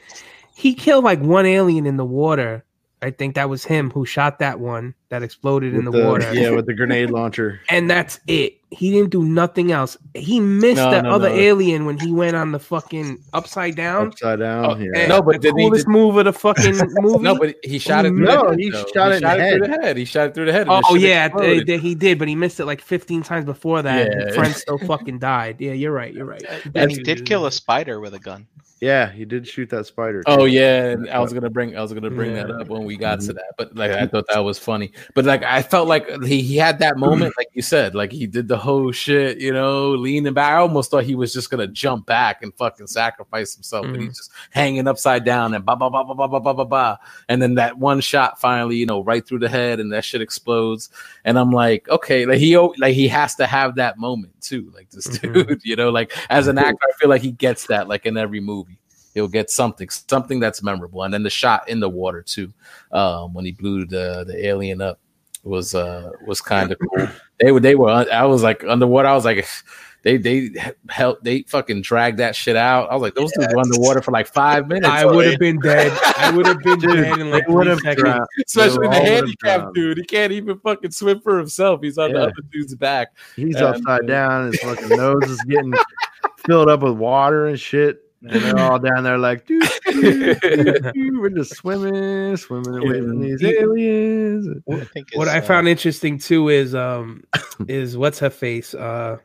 He killed like one alien in the water. I think that was him who shot that one that exploded in the, With water. Yeah, with the grenade launcher. and that's it. He didn't do nothing else. He missed No, the no, other no. alien when he went on the fucking upside down. Upside down. Oh, yeah. No, but the didn't he coolest did- move of the fucking movie. No, but he shot it. Through No, the head, he shot it in the through the head. He shot it through the head. and Oh yeah, exploded. th- he did, but he missed it like 15 times before that. Yeah. His friend still fucking died. Yeah, you're right. You're right. Uh, and he did kill a spider with a gun. Yeah, he did shoot that spider. Oh yeah, and I was gonna bring I was gonna bring that up when we got Mm-hmm. to that, but like I thought that was funny. But like I felt like he, he had that moment, like you said, like he did the whole shit, you know, leaning back. I almost thought he was just gonna jump back and fucking sacrifice himself, but Mhm. he's just hanging upside down and ba ba ba ba ba ba ba ba ba, and then that one shot finally, you know, right through the head, and that shit explodes. And I'm like, okay, like he like he has to have that moment too, like this Mhm. dude, you know, like as an actor, I feel like he gets that like in every movie he'll get something something that's memorable. And then the shot in the water too um when he blew the the alien up was uh was kind of cool. They were they were i was like underwater i was like they they helped they fucking dragged that shit out. I was like those dudes were underwater for like five minutes. I would have been dead. I would have been dead in like they would three have seconds. especially the handicapped dude he can't even fucking swim for himself. He's on the other dude's back. He's And, upside uh, down. His fucking nose is getting filled up with water and shit. And they're all down there like, doo, doo, doo, doo. we're just swimming, swimming away from these aliens. I what I uh, found interesting too is um is what's her face uh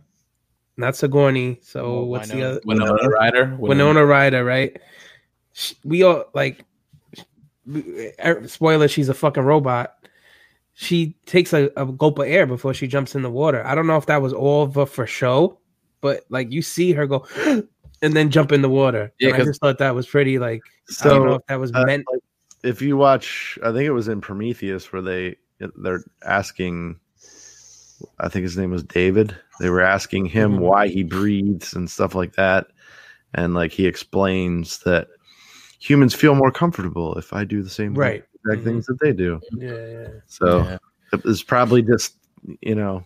not Sigourney so Oh, what's the other winona ryder? Winona. Ryder right? Sh- we all like er, spoiler she's a fucking robot. She takes a, a gulp of air before she jumps in the water. I don't know if that was all of her for show but like you see her go and then jump in the water Yeah, And I 'cause- just thought that was pretty like I don't know So if that was uh, meant like, if you watch, I think it was in Prometheus where they they're asking, I think his name was David. They were asking him Mhm. why he breathes and stuff like that, and like he explains that humans feel more comfortable if I do the same thing- Right. exact Mhm. things that they do. yeah, yeah. So Yeah. it was probably just you know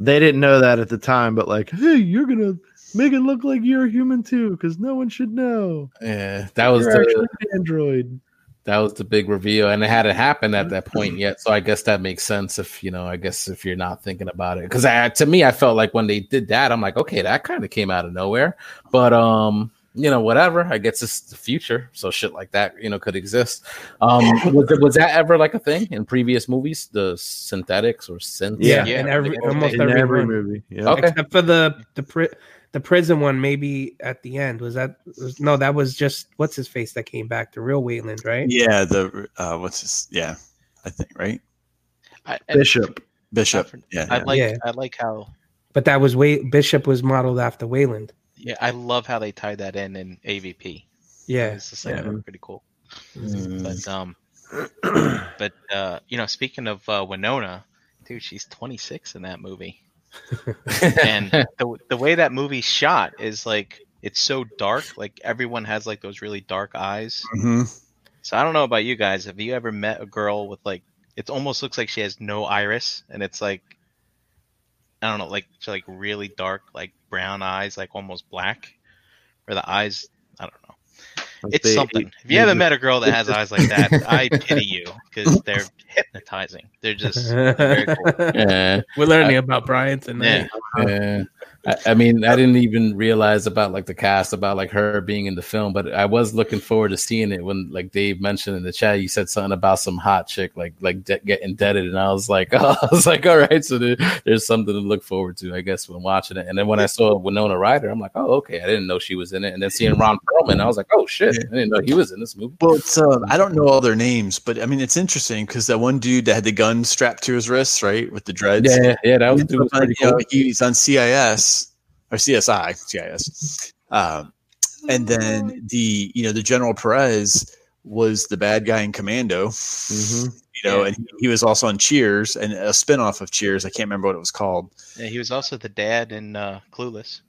they didn't know that at the time, but like, hey, you're gonna make it look like you're a human too, because no one should know. yeah that was You're the android. that was the big reveal and it hadn't happened at that point yet so i guess that makes sense if you know i guess if you're not thinking about it because i to me i felt like when they did that i'm like okay that kind of came out of nowhere but um you know whatever i guess it's the future so shit like that you know could exist um was, was that ever like a thing in previous movies the synthetics or synth? Yeah. Yeah, and every almost In every, every one. movie. Yeah. Okay. except for the the pri- the prison one. Maybe at the end was that was, no, that was just what's his face that came back, the real Weyland, right? Yeah, the uh, what's his? Yeah, I think right. I, Bishop. Bishop. I- Yeah, I yeah. like Yeah. I like how But that was Way Bishop was modeled after Weyland. yeah I love how they tied that in in AVP. Yeah, It's just like Yeah. pretty cool. Mm. But um, but uh, you know, speaking of uh, Winona, dude, she's 26 in that movie, and the the way that movie's shot is like it's so dark. Like everyone has like those really dark eyes. hmm So I don't know about you guys. Have you ever met a girl with like it almost looks like she has no iris, and it's like I don't know, like she like really dark, like brown eyes, like almost black, or the eyes. I don't know. It's They- something. If you haven't just- met a girl that has eyes like that, I pity you because they're hypnotizing. They're just very cool. yeah We're learning uh, about Brian tonight. Yeah. Yeah. I, I mean, I didn't even realize about like the cast about like her being in the film, but I was looking forward to seeing it when like Dave mentioned in the chat. You said something about some hot chick like like de- getting indebted, and I was like, oh, I was like, all right, so there, there's something to look forward to, I guess, when watching it. And then when I saw Winona Ryder, I'm like, oh, okay, I didn't know she was in it. And then seeing Ron Perlman, I was like, oh shit, I didn't know he was in this movie. Well, it's um, I don't know all their names, but I mean it's interesting because that one dude that had the gun strapped to his wrist, right, with the dreads. Yeah, yeah, that was, dude was You pretty know, cool. he's on CIS or CSI, CIS. Um, and then the you know the General Perez was the bad guy in Commando. Mhm. You know, Yeah. and he, he was also on Cheers and a spinoff of Cheers. I can't remember what it was called. Yeah, he was also the dad in uh, Clueless.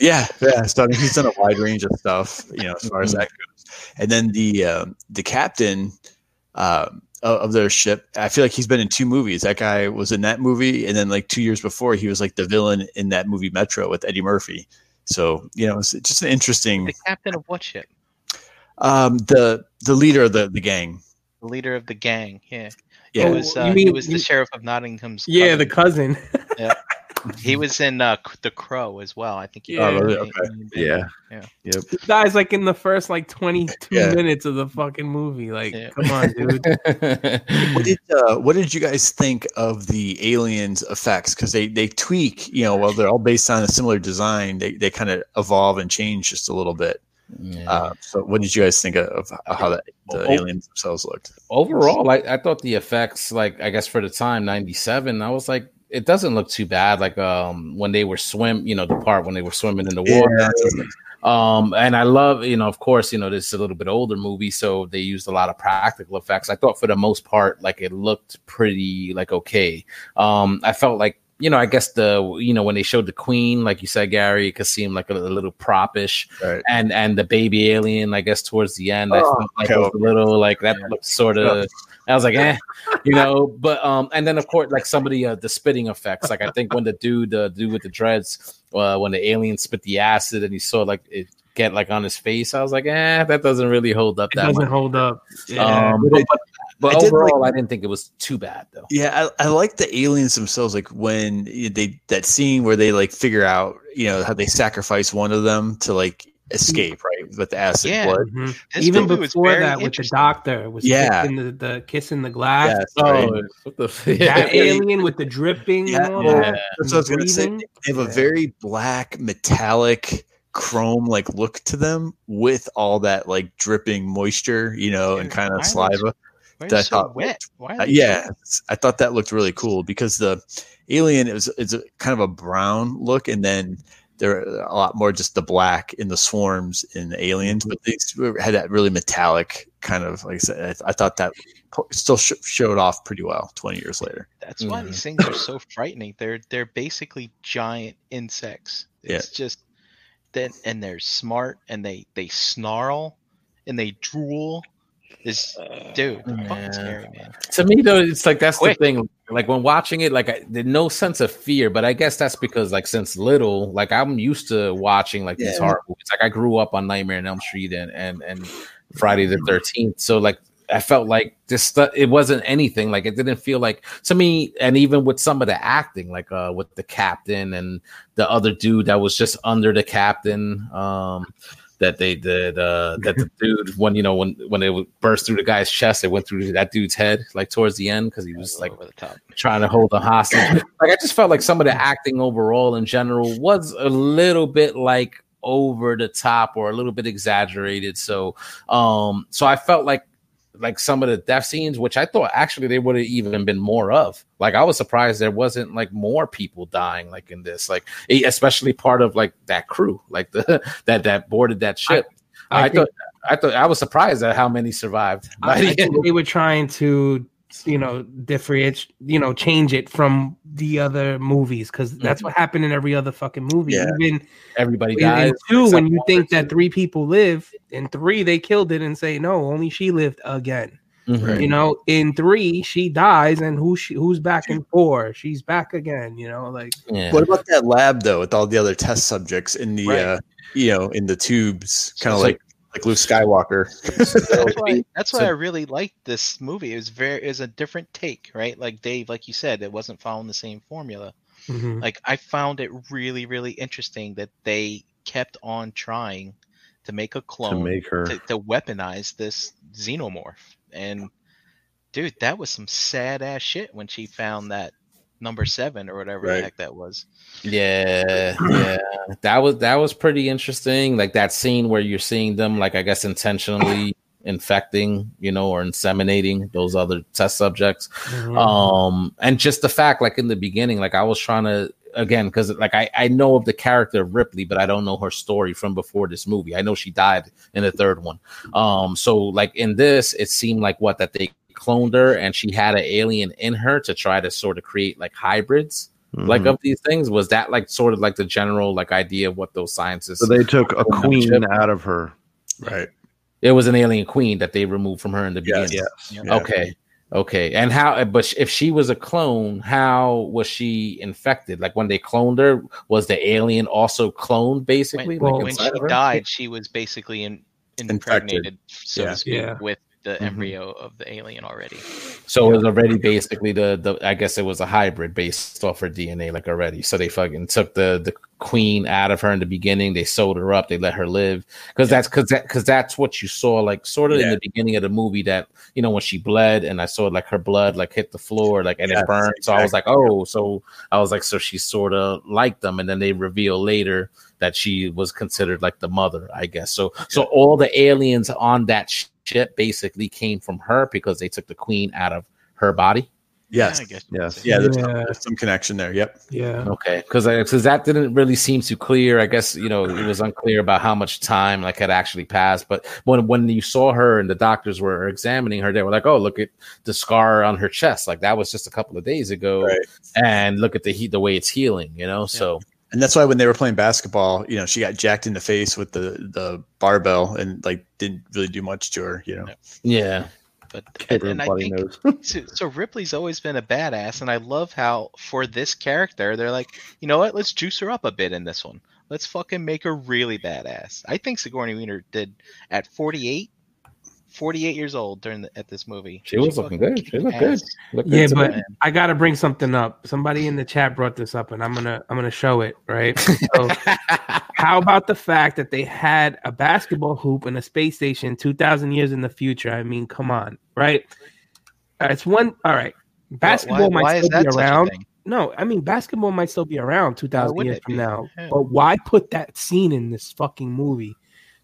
Yeah, yeah. So I mean, he's done a wide range of stuff, you know, as far as that goes. And then the um, the captain um, of of their ship, I feel like he's been in two movies. That guy was in that movie, and then like two years before, he was like the villain in that movie Metro with Eddie Murphy. So you know, it's just an interesting. The captain of what ship? Um, the the leader of the the gang. The leader of the gang. Yeah. Yeah, He Oh, was, you uh, he mean- was the sheriff of Nottingham's. Yeah, the cousin. cousin. he was in uh, The Crow as well. I think. He Oh, really? he- Okay. he- Yeah. Yeah. Yep. This guy's like in the first like 22 Yeah. minutes of the fucking movie. Like, Yeah. come on, dude. What did uh, what did you guys think of the aliens effects? Because they they tweak, you know, while they're all based on a similar design, they they kind of evolve and change just a little bit. Yeah. Uh, so, what did you guys think of, of how that the aliens themselves looked? overall, I, I thought the effects, like I guess for the time, ninety seven, I was like, it doesn't look too bad. Like um when they were swim, you know, the part when they were swimming in the water. Um, and I love, you know, of course, you know, this is a little bit older movie, so they used a lot of practical effects. I thought for the most part, like it looked pretty like okay. Um, I felt like you know, I guess the you know when they showed the queen, like you said, Gary, it could seem like a, a little propish, Right. and and the baby alien, I guess towards the end, I Oh, felt like it was a little like that looked sort of. I was like, eh, you know, but um, and then of course, like some of the uh, the spitting effects, like I think when the dude, the dude with the dreads, uh, when the alien spit the acid and he saw like it get like on his face, I was like, eh, that doesn't really hold up It that doesn't much. hold up. Yeah. Um, But but, it- but, but I did like- overall, I didn't think it was too bad though. Yeah, I, I like the aliens themselves. Like when they that scene where they like figure out, you know, how they sacrifice one of them to like escape, right, with the acid Yeah. blood. Mhm. Even movie was before that, with the doctor was Yeah. kissing the, the kissing the glass. Yes, Oh, right. what the That Yeah. alien with the dripping Yeah, all yeah. that. That's what I was gonna say. They have a Yeah. very black, metallic, chrome like look to them with all that like dripping moisture, you know, and kind of are saliva. Why are that they I so thought wet? Why Uh, yeah, so- I thought that looked really cool because the alien is is a kind of a brown look, and then there are a lot more just the black in the swarms in the aliens, but these had that really metallic kind of like I said. I, I thought that still sh- showed off pretty well twenty years later. That's why Mhm. these things are so frightening. They're they're basically giant insects. Yeah. It's just then and they're smart and they they snarl and they drool. Is dude, they're Yeah. scary, man. to me though it's like that's Quick. the thing like when watching it like I, no sense of fear but i guess that's because like since little like i'm used to watching like these Yeah. horror movies like i grew up on nightmare on elm street and and and friday the 13th so like i felt like this stuff it wasn't anything like it didn't feel like to me and even with some of the acting like uh with the captain and the other dude that was just under the captain um that they did uh that the dude when you know when when it burst through the guy's chest it went through that dude's head like towards the end because he was like over the top. trying to hold the hostage like i just felt like some of the acting overall in general was a little bit like over the top or a little bit exaggerated so um so i felt like like some of the death scenes which i thought actually they would have even been more of. Like i was surprised there wasn't like more people dying like in this like especially part of like that crew like the that that boarded that ship. I, I think- thought i thought i was surprised at how many survived I, I think they were trying to, you know, differentiate, you know, change it from the other movies because that's what happened in every other fucking movie. Yeah. Even everybody in, dies in two, when you think that three people live, in three they killed it and say no, only she lived again. Mhm. You know, in three she dies, and who she, who's back in four? She's back again. You know, like yeah What about that lab though, with all the other test subjects in the Right. uh, you know in the tubes, kind of So- like like Luke Skywalker? That's why that's why I really liked this movie. It was very it was a different take, right? Like Dave, like you said, it wasn't following the same formula. mhm. Like I found it really, really interesting that they kept on trying to make a clone to make her. to, to weaponize this xenomorph. And dude, that was some sad ass shit when she found that number seven or whatever Right. the heck that was. Yeah, yeah. That was that was pretty interesting. Like that scene where you're seeing them, like I guess intentionally infecting, you know, or inseminating those other test subjects. Mhm. Um, and just the fact, like in the beginning, like I was trying to again because like I I know of the character of Ripley, but I don't know her story from before this movie. I know she died in the third one. Um, so like in this, it seemed like what that they cloned her and she had an alien in her to try to sort of create like hybrids like Mhm. of these things was that like sort of like the general like idea of what those scientists so they took a Chip. queen out of her. Right. it was an alien queen that they removed from her in the Yes. beginning Yeah. okay okay and how but if she was a clone how was she infected like when they cloned her was the alien also cloned basically When, like Well, when she died, she was basically in, impregnated, so Yeah. to speak, Yeah. with the Mhm. embryo of the alien already. So it was already basically the the I guess it was a hybrid based off her DNA like already. So they fucking took the the queen out of her in the beginning. They sewed her up. They let her live because that's because that because that's what you saw like sort of in the beginning of the movie that you know when she bled and I saw like her blood like hit the floor like and Yes, it burned. So I was like, oh, so I was like, so she sort of like them, and then they reveal later that she was considered like the mother, I guess. So so all the aliens on that ship basically came from her because they took the queen out of her body. Yes. I guess. Yes. Yeah, there's, Some, there's some connection there. Yep. Yeah. Okay, because because that didn't really seem too clear. I guess you know it was unclear about how much time like had actually passed. But when when you saw her and the doctors were examining her, they were like, "Oh, look at the scar on her chest. Like that was just a couple of days ago, Right. and look at the heat, the way it's healing. You know, so And that's why when they were playing basketball, you know, she got jacked in the face with the the barbell and like didn't really do much to her. You know. yeah, But Hit her and I think nose. so, so Ripley's always been a badass, and I love how for this character they're like, you know what? Let's juice her up a bit in this one. Let's fucking make her really badass. I think Sigourney Weaver did at 48, 48 years old during the, at this movie. she was looking good. She looked good. Looked Yeah, good but me. I gotta bring something up. Somebody in the chat brought this up, and I'm gonna I'm gonna show it. Right. So, how about the fact that they had a basketball hoop and a space station 2,000 years in the future? I mean, come on, right? It's one. All right. Basketball why, might why is still be around. No, I mean basketball might still be around 2,000 years from now. Yeah. But why put that scene in this fucking movie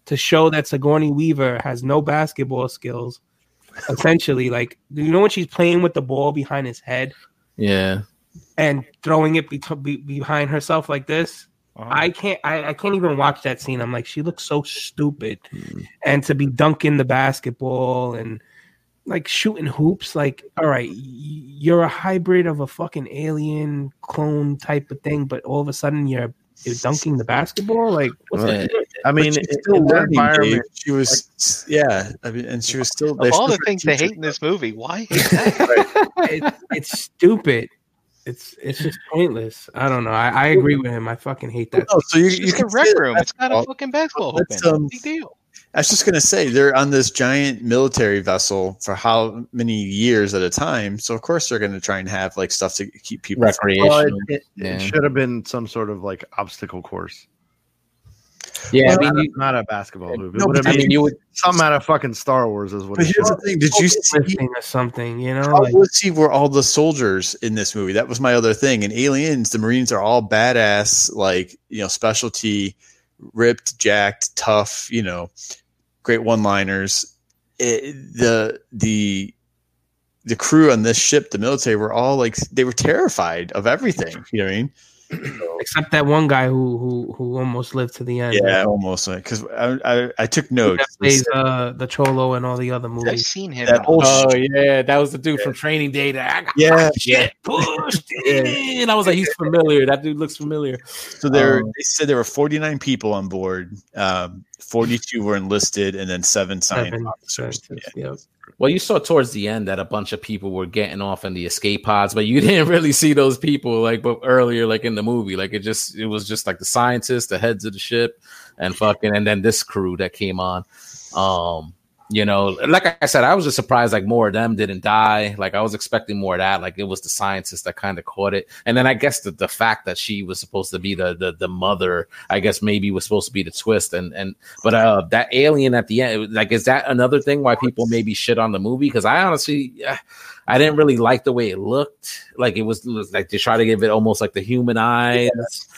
to show that Sigourney Weaver has no basketball skills? Essentially, like you know when she's playing with the ball behind his head yeah, and throwing it be- be- behind herself like this. Uh-huh. I can't. I, I can't even watch that scene. I'm like, she looks so stupid, and to be dunking the basketball and like shooting hoops. Like, all right, y- you're a hybrid of a fucking alien clone type of thing, but all of a sudden you're you're dunking the basketball. Like, what's Well, the I mean, in still in that learning. Dave. environment, She was, yeah. I mean, and she was still. of all the things they hate in this movie, why hate that? it's, it's stupid. It's it's just pointless. I don't know. I, I agree with him. I fucking hate that. Oh, so you, you just can rec say that room. It's got a fucking basketball hoop in Let's, um, Big deal. I was just gonna say they're on this giant military vessel for how many years at a time. So of course they're gonna try and have like stuff to keep people. recreation. well, it, it, Yeah. it should have been some sort of like obstacle course. Yeah, I not, mean, a, not a basketball movie. It No, would have I been mean, you would. something out of fucking Star Wars, is what. But here's the thing: Did you see? Or something, you know? How Like, was he? Were all the soldiers in this movie? That was my other thing. In Aliens, the Marines are all badass, like you know, specialty, ripped, jacked, tough. You know, great one-liners. It, the the the crew on this ship, the military, were all like they were terrified of everything. You know what I mean? Except that one guy who who who almost lived to the end. Yeah, almost because I, I I took notes. that plays uh, the Cholo and all the other movies. I've seen him. That whole Oh sh- yeah, that was the dude from Training Day. That I got Yeah, my shit pushed in. I was like, he's familiar. That dude looks familiar. So there, Um, they said there were 49 people on board. Um, 42 were enlisted, and then seven signed Seven, officers. seven, Yeah. yeah. Well, you saw towards the end that a bunch of people were getting off in the escape pods, but you didn't really see those people like but earlier, like in the movie. Like it just it was just like the scientists, the heads of the ship, and fucking and then this crew that came on. Um, you know, like I said, I was just surprised like more of them didn't die. Like I was expecting more of that. Like it was the scientists that kind of caught it. And then I guess the, the fact that she was supposed to be the, the the mother, I guess maybe was supposed to be the twist. And and but uh that alien at the end, like is that another thing why people maybe shit on the movie? Because I honestly uh, I didn't really like the way it looked. Like it was, it was like they try to give it almost like the human eyes.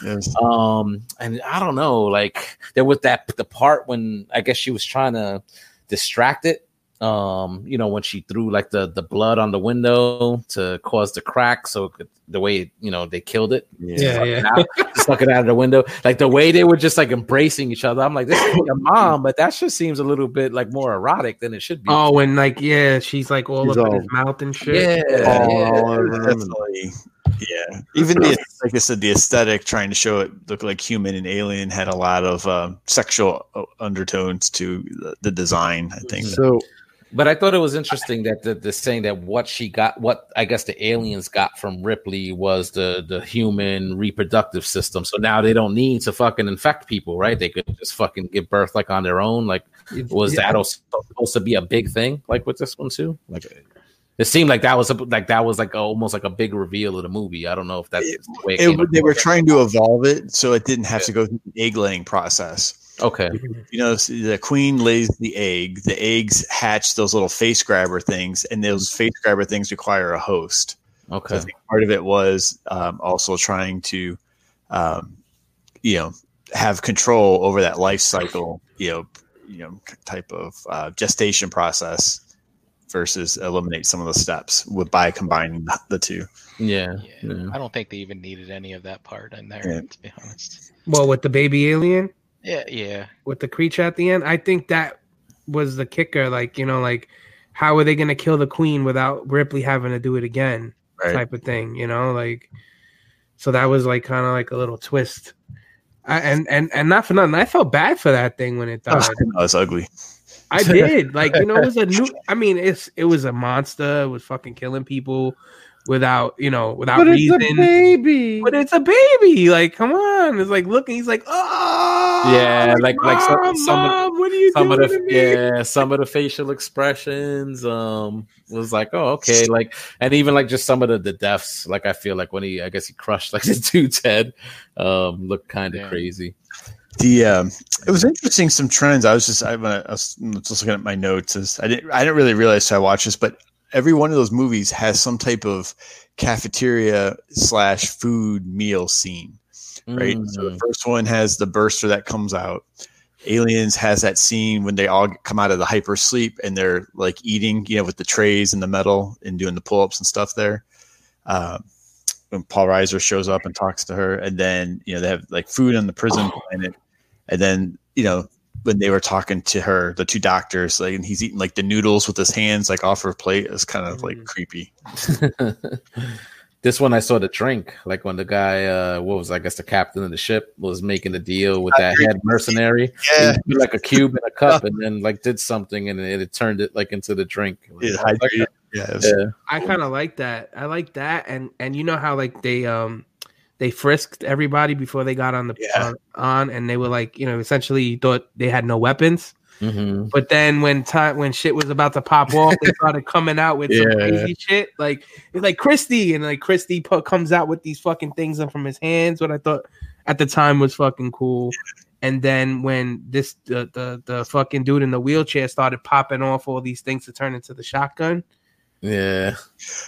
Yes. Um, and I don't know, like there was that the part when I guess she was trying to distract it. Um, you know, when she threw like the the blood on the window to cause the crack, so could, the way you know they killed it, Yeah, yeah. out, stuck it out of the window, like the way they were just like embracing each other. I'm like, this is your mom, but that just seems a little bit like more erotic than it should be. Oh, and like yeah, she's like all She's up in his mouth and shit. yeah, All yeah. Over him and- Definitely. Yeah. Even the, like I said, the aesthetic trying to show it look like human and alien had a lot of um, sexual uh, undertones to the, the design. I think. So But I thought it was interesting that the, the saying that what she got, what I guess the aliens got from Ripley was the the human reproductive system. So now they don't need to fucking infect people, right? They could just fucking give birth like on their own. Like, was Yeah. that also supposed to be a big thing, like with this one too? Like, It seemed like that was a, like that was like a, almost like a big reveal of the movie. I don't know if that's It- the way it It, they were trying to evolve it so it didn't have to go through the egg laying process. Okay. You know, the queen lays the egg. The eggs hatch those little face grabber things, and those face grabber things require a host. So Okay. think part of it was um, also trying to, um, you know, have control over that life cycle. You know, you know, type of uh, gestation process versus eliminate some of the steps with by combining the, the two. Yeah. Yeah. yeah. I don't think they even needed any of that part in there, Yeah. to be honest. Well, with the baby alien, Yeah, yeah. with the creature at the end, I think that was the kicker. Like, you know, like how are they going to kill the queen without Ripley having to do it again? Right. Type of thing, you know, like. So that was like kind of like a little twist, I, and and and not for nothing. I felt bad for that thing when it died. Oh, it's ugly. I did. Like, you know, it was a new I mean, it's it was a monster, it was fucking killing people without, you know, without But it's reason. a baby. but it's a baby. Like, come on. It's like looking, he's like, oh Yeah, like- like some- Mom, some of- Mom, what are you some of the yeah some of the facial expressions um was like oh okay like and even like just some of the, the deaths like i feel like when he i guess he crushed like the dude's head um looked kind of Yeah. crazy The um, it was interesting. Some trends. I was just I, when I was just looking at my notes. Is I didn't I didn't really realize I watched this, but every one of those movies has some type of cafeteria slash food meal scene. Right. So the Mhm. first one has the burster that comes out. Aliens has that scene when they all come out of the hyper sleep and they're like eating, you know, with the trays and the metal and doing the pull ups and stuff there. Um, when Paul Reiser shows up and talks to her, and then you know they have like food on the prison planet, and then you know when they were talking to her, the two doctors, like and he's eating like the noodles with his hands like off her plate. It's kind of like Mhm. creepy. this one I saw the drink, like when the guy, uh, what was I guess the captain of the ship was making the deal with that head mercenary, Yeah, like a cube in a cup, and then like did something, and it, it turned it like into the drink. It was it like, hydrated. Yeah, it yeah. I kind of like that. I like that, and and you know how like they um they frisked everybody before they got on the Yeah. on, on, and they were like you know essentially thought they had no weapons. Mhm. But then when time when shit was about to pop off, they started coming out with some crazy shit. Like it's like Christie, and like Christie pu- comes out with these fucking things from his hands. What I thought at the time was fucking cool. And then when this the, the the fucking dude in the wheelchair started popping off all these things to turn into the shotgun. Yeah.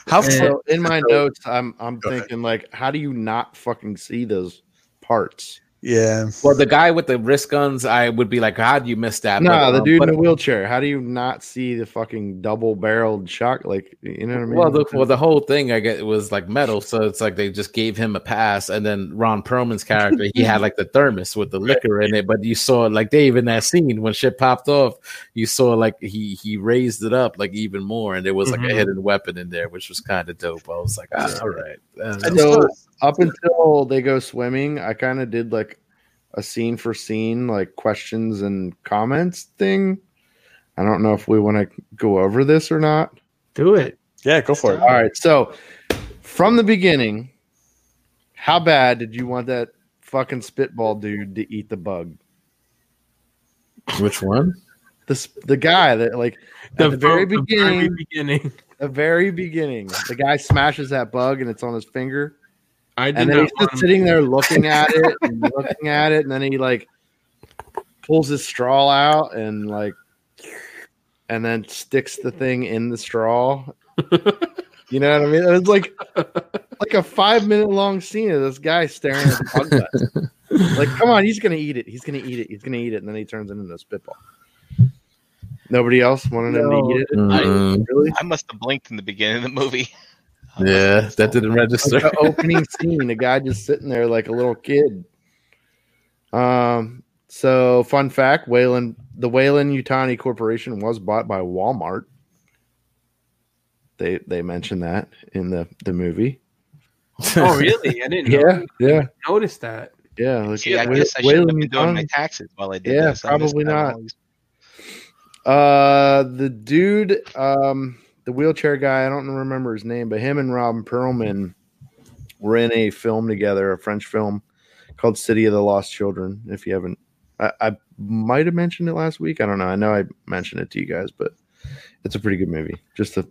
How So in my notes, I'm I'm Go ahead. thinking like, how do you not fucking see those parts? Yeah, Well, the guy with the wrist guns, I would be like, how do you miss that? No, But, the um, dude but- in the wheelchair. How do you not see the fucking double barreled shot? Like, you know what I mean? Well, the, well, the whole thing, I get, was like metal, so it's like they just gave him a pass, and then Ron Perlman's character, he had like the thermos with the liquor in it, but you saw like Dave in that scene when shit popped off, you saw like he he raised it up like even more, and there was like Mhm. a hidden weapon in there, which was kind of dope. I was like, ah, all right, I so up until they go swimming, I kind of did like a scene for scene, like questions and comments thing. I don't know if we want to go over this or not. Do it. yeah, go for it. All right. So from the beginning, how bad did you want that fucking spitball dude to eat the bug? which one? This the guy that like at the, very fir- beginning, beginning. the very beginning, the guy smashes that bug and it's on his finger. I did and then he's just sitting there looking at it and looking at it, and then he like pulls his straw out and like, and then sticks the thing in the straw. you know what I mean? It was like like a five minute long scene of this guy staring at the bug gut. Like, come on, he's gonna eat it. He's gonna eat it. He's gonna eat it, and then he turns it into a spitball. Nobody else wanted him to eat it. Mm, Really? I must have blinked in the beginning of the movie. yeah, that didn't like register. the opening scene, the guy just sitting there like a little kid. Um. So, fun fact: Weyland, the Weyland-Yutani Corporation was bought by Walmart. They they mentioned that in the the movie. Oh, really? I didn't Yeah, yeah, notice that. yeah. Like, See, I Way- guess I shouldn't have Weyland been doing my taxes while I did Yeah, this. Probably not. all Uh, the dude, um, the wheelchair guy, I don't remember his name, but him and Ron Perlman were in a film together, a French film called City of the Lost Children. If you haven't, I, I might have mentioned it last week. I don't know. I know I mentioned it to you guys, but it's a pretty good movie. Just a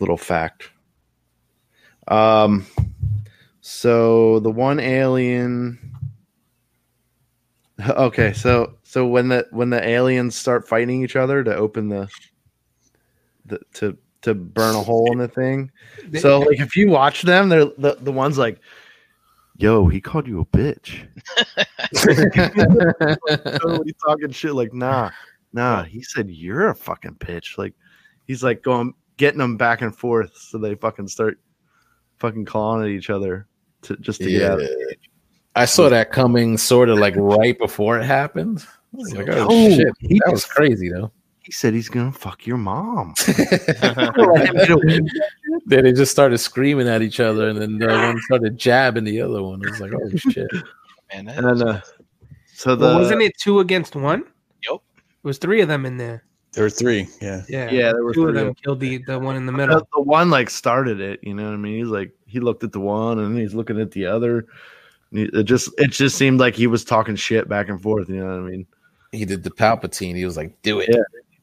little fact. Um, so the one alien. Okay, so so when the when the aliens start fighting each other to open the, the to to burn a hole in the thing. So like if you watch them, they're the, the ones like, yo, he called you a bitch. totally talking shit like, nah, nah. He said you're a fucking bitch. Like he's like going getting them back and forth so they fucking start fucking clawing at each other to just to Yeah. get out. I saw that coming sort of like right before it happened. I was like, oh, Oh, shit. he That was crazy though. He said he's gonna fuck your mom. then they just started screaming at each other, and then the one started jabbing the other one. It was like, oh shit. Man, And then, uh, so the Well, wasn't it two against one? Yep, It was three of them in there. There were three. Yeah. Yeah. yeah, there were Two of them killed the, the one in the the, middle. the one like started it. You know what I mean? He's like he looked at the one and he's looking at the other. It just it just seemed like he was talking shit back and forth. You know what I mean? He did the Palpatine. He was like, do it. Yeah.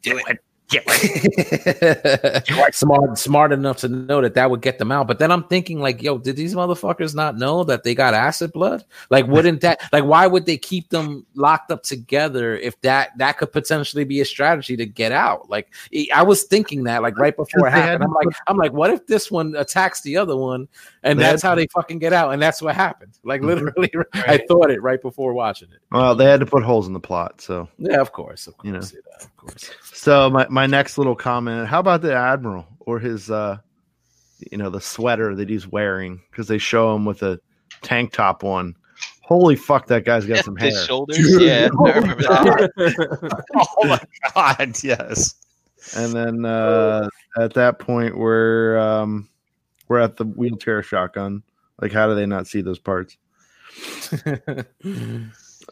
Do it. smart, smart enough to know that that would get them out. But then I'm thinking, like, yo, did these motherfuckers not know that they got acid blood? Like, wouldn't that, like, why would they keep them locked up together if that that could potentially be a strategy to get out? Like, I was thinking that, like, right before it Because they had happened. I'm like, I'm like, what if this one attacks the other one, and They that's had- how they fucking get out, and that's what happened. Like, Mhm. literally, I thought it right before watching it. Well, they had to put holes in the plot. So Yeah, of course, of course, You know. yeah, of course. so my my next little comment: How about the admiral or his uh, you know, the sweater that he's wearing because they show him with a tank top one. Holy fuck, that guy's got some hair. his shoulders. Dude. Yeah, I remember that. Oh my god, yes. And then uh, at that point, we're um, we're at the wheelchair shotgun. Like, how do they not see those parts?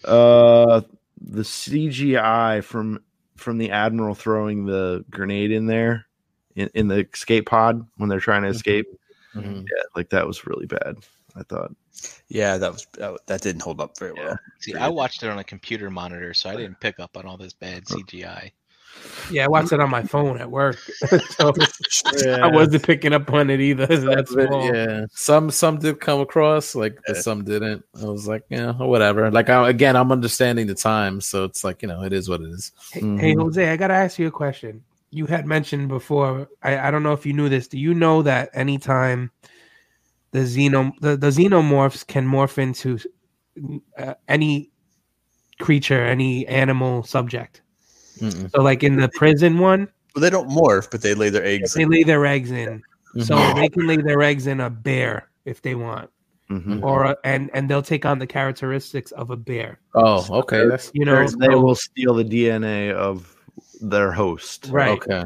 Uh, the CGI from from the admiral throwing the grenade in there in, in the escape pod when they're trying to escape. Mhm. Yeah, like that was really bad. I thought. Yeah, that was that, that didn't hold up very well. See, I watched it on a computer monitor, so I didn't pick up on all this bad CGI. Yeah, I watched it on my phone at work. so Yeah. I wasn't picking up on it either. That's But, small. yeah some some did come across like Yeah. some didn't i was like yeah whatever like I, again i'm understanding the time so it's like you know it is what it is Hey, Mhm. hey, Jose, I gotta ask you a question. You had mentioned before. I, I don't know if you knew this. Do you know that anytime the xeno the, the xenomorphs can morph into uh, any creature, any animal subject? Mm-mm. So, like in the prison one, Well, they don't morph, but they lay their eggs. they lay their eggs in. So Mhm. they can lay their eggs in a bear if they want, Mhm. or a, and and they'll take on the characteristics of a bear. oh okay that's You know, they so- will steal the DNA of their host. right. okay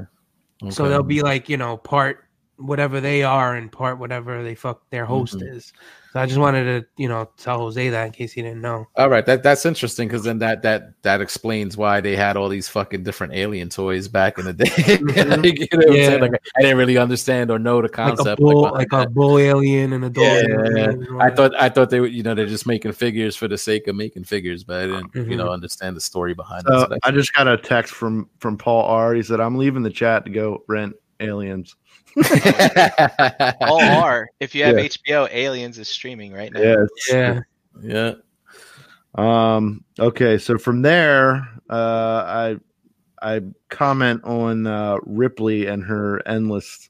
So they'll be like, you know, part whatever they are and part whatever they fuck their host Mhm. is. So I just wanted to, you know, tell Jose that in case he didn't know. all right that that's interesting because then that that that explains why they had all these fucking different alien toys back in the day Mhm. Like, you know what I'm? Yeah. like i didn't really understand or know the Like concept a bull, behind like a bull alien and a dog. Yeah, alien yeah. and I thought I thought they were you know they're just making figures for the sake of making figures, but I didn't you Mhm. know understand the story behind So it. So I just got a text from from Paul R. He said, "I'm leaving the chat to go rent Aliens." That's- All are. If you have Yeah. HBO, Aliens is streaming right now. Yeah. yeah. yeah. Um. Okay. So from there, uh, I I comment on uh, Ripley and her endless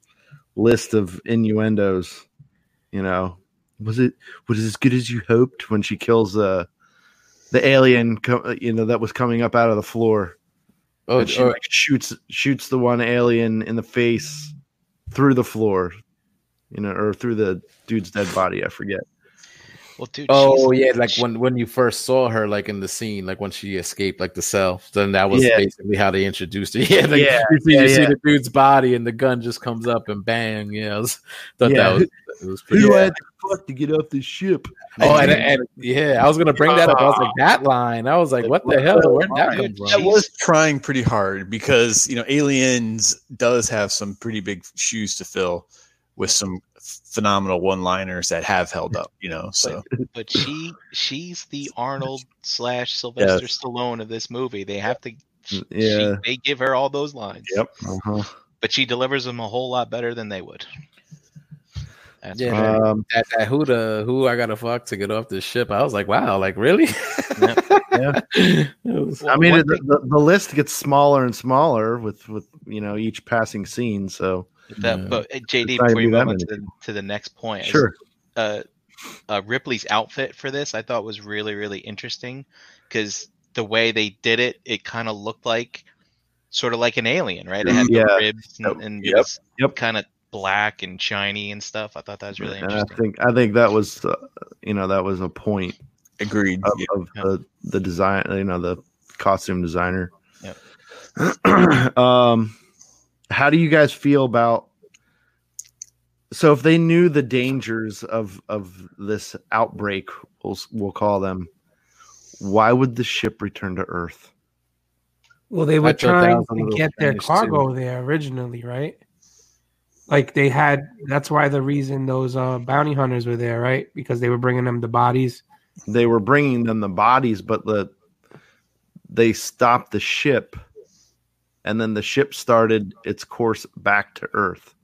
list of innuendos. You know, was it was it as good as you hoped when she kills uh, the alien? Co- you know that was coming up out of the floor. Oh, and she oh, like, shoots shoots the one alien in the face through the floor. You know, or through the dude's dead body. I forget. Well, dude. oh she's- yeah, like she- when when you first saw her, like in the scene, like when she escaped, like the cell. Then that was Yeah. basically how they introduced her. Yeah, like, Yeah, you see, yeah, you see the dude's body, and the gun just comes up and bang. Yeah, I was, thought Yeah. that was it was Who pretty. do I have to fuck to get off this ship? Oh, and, and yeah, I was gonna bring that up. I was like that line. I was like, what the hell? Where'd that come from? I was trying pretty hard because you know Aliens does have some pretty big shoes to fill with some phenomenal one-liners that have held up. You know, so but she she's the Arnold slash Sylvester Stallone of this movie. They have to. She, Yeah. they give her all those lines. Yep. Uh-huh. but she delivers them a whole lot better than they would. That's Yeah. for. Um, that, that who the who I gotta fuck to get off this ship. I was like, wow, like really? Yeah. It was- I mean, one it, the, the list gets smaller and smaller with with you know each passing scene. So That, Yeah. but uh, JD, not before you gonna move on to the, to the next point, sure, uh, uh, Ripley's outfit for this I thought was really really interesting because the way they did it, it kind of looked like sort of like an alien, right? It had Yeah. the ribs and, and Yep. Yep. kind of black and shiny and stuff. I thought that was really and I think I think that was uh, you know that was a point Agreed. of, Yeah. of Yeah. the the design, you know, the costume designer. Yep. um, how do you guys feel about? So, if they knew the dangers of of this outbreak, we'll we'll call them, why would the ship return to Earth? Well, they were I thought that trying was one of to get their things, cargo there originally, right? Like they had. That's why the reason those uh, bounty hunters were there, right? Because they were bringing them the bodies. They were bringing them the bodies, but the they stopped the ship, and then the ship started its course back to Earth.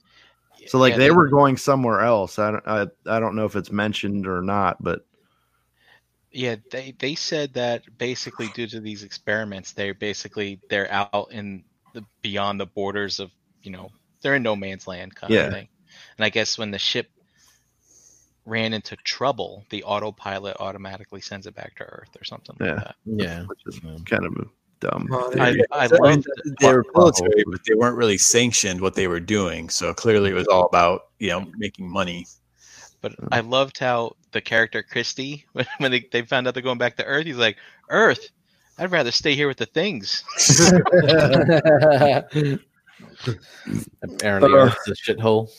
So like Yeah, they were going somewhere else. I don't I, I don't know if it's mentioned or not, but Yeah, they they said that basically due to these experiments, they're basically they're out in the beyond the borders of you know they're in no man's land kind Yeah. of thing. And I guess when the ship ran into trouble, the autopilot automatically sends it back to Earth or something Yeah. like that. yeah. which is kind of a dumb. They- I, I So, I mean, they were military, but they weren't really sanctioned what they were doing. So clearly, it was all about you know making money. But I loved how the character Christie, when, when they, they found out they're going back to Earth, he's like, Earth, I'd rather stay here with the things. Apparently, Uh, Earth's a shithole.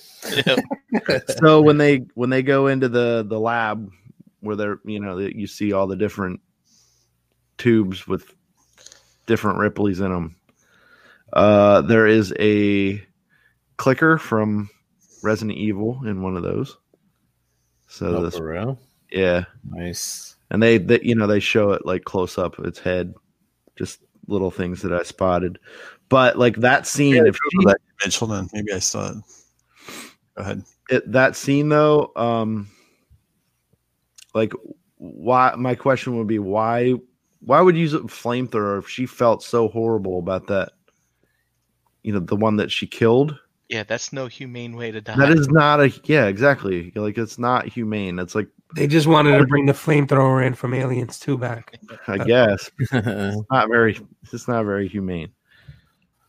Yeah. so when they when they go into the the lab where they're you know you see all the different tubes with different Ripleys in them. Uh, there is a clicker from Resident Evil in one of those. So Oh, this, for real? yeah, Nice. and they, they you know they show it like close up its head, just little things that I spotted. But like that scene, if she, that Mitchell, then maybe I saw it. Go ahead. it, that scene though um like why my question would be why why would you use a flamethrower if she felt so horrible about that you know the one that she killed yeah, that's no humane way to die. that is not a yeah exactly like it's not humane it's like They just wanted to bring the flamethrower in from Aliens 2 back. i guess yeah, not very it's not very humane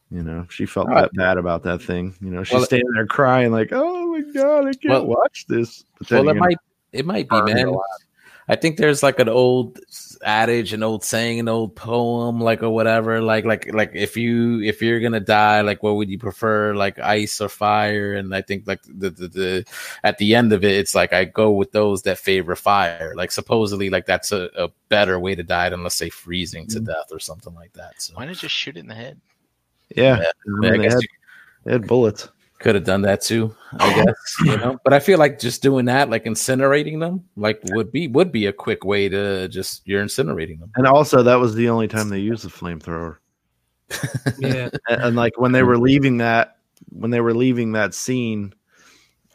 you know she felt All right. that bad about that thing you know she's Well, standing there crying like oh my god i can't Well- watch this but well, it might it might be, burned man. Alive. I think there's like an old adage, an old saying, an old poem, like or whatever. Like like like if you if you're gonna die, like what would you prefer, like ice or fire? And I think like the the, the at the end of it, it's like I go with those that favor fire. Like supposedly, like that's a, a better way to die than let's say freezing to mm. death or something like that. So Why not just shoot it in the head? yeah, Yeah, I mean, I they, guess had, you they had bullets could have done that too. I guess you know, but I feel like just doing that, like incinerating them, like would be would be a quick way to just you're incinerating them. And also, that was the only time they used the flamethrower. Yeah. And, and, like when they were leaving that, when they were leaving that scene,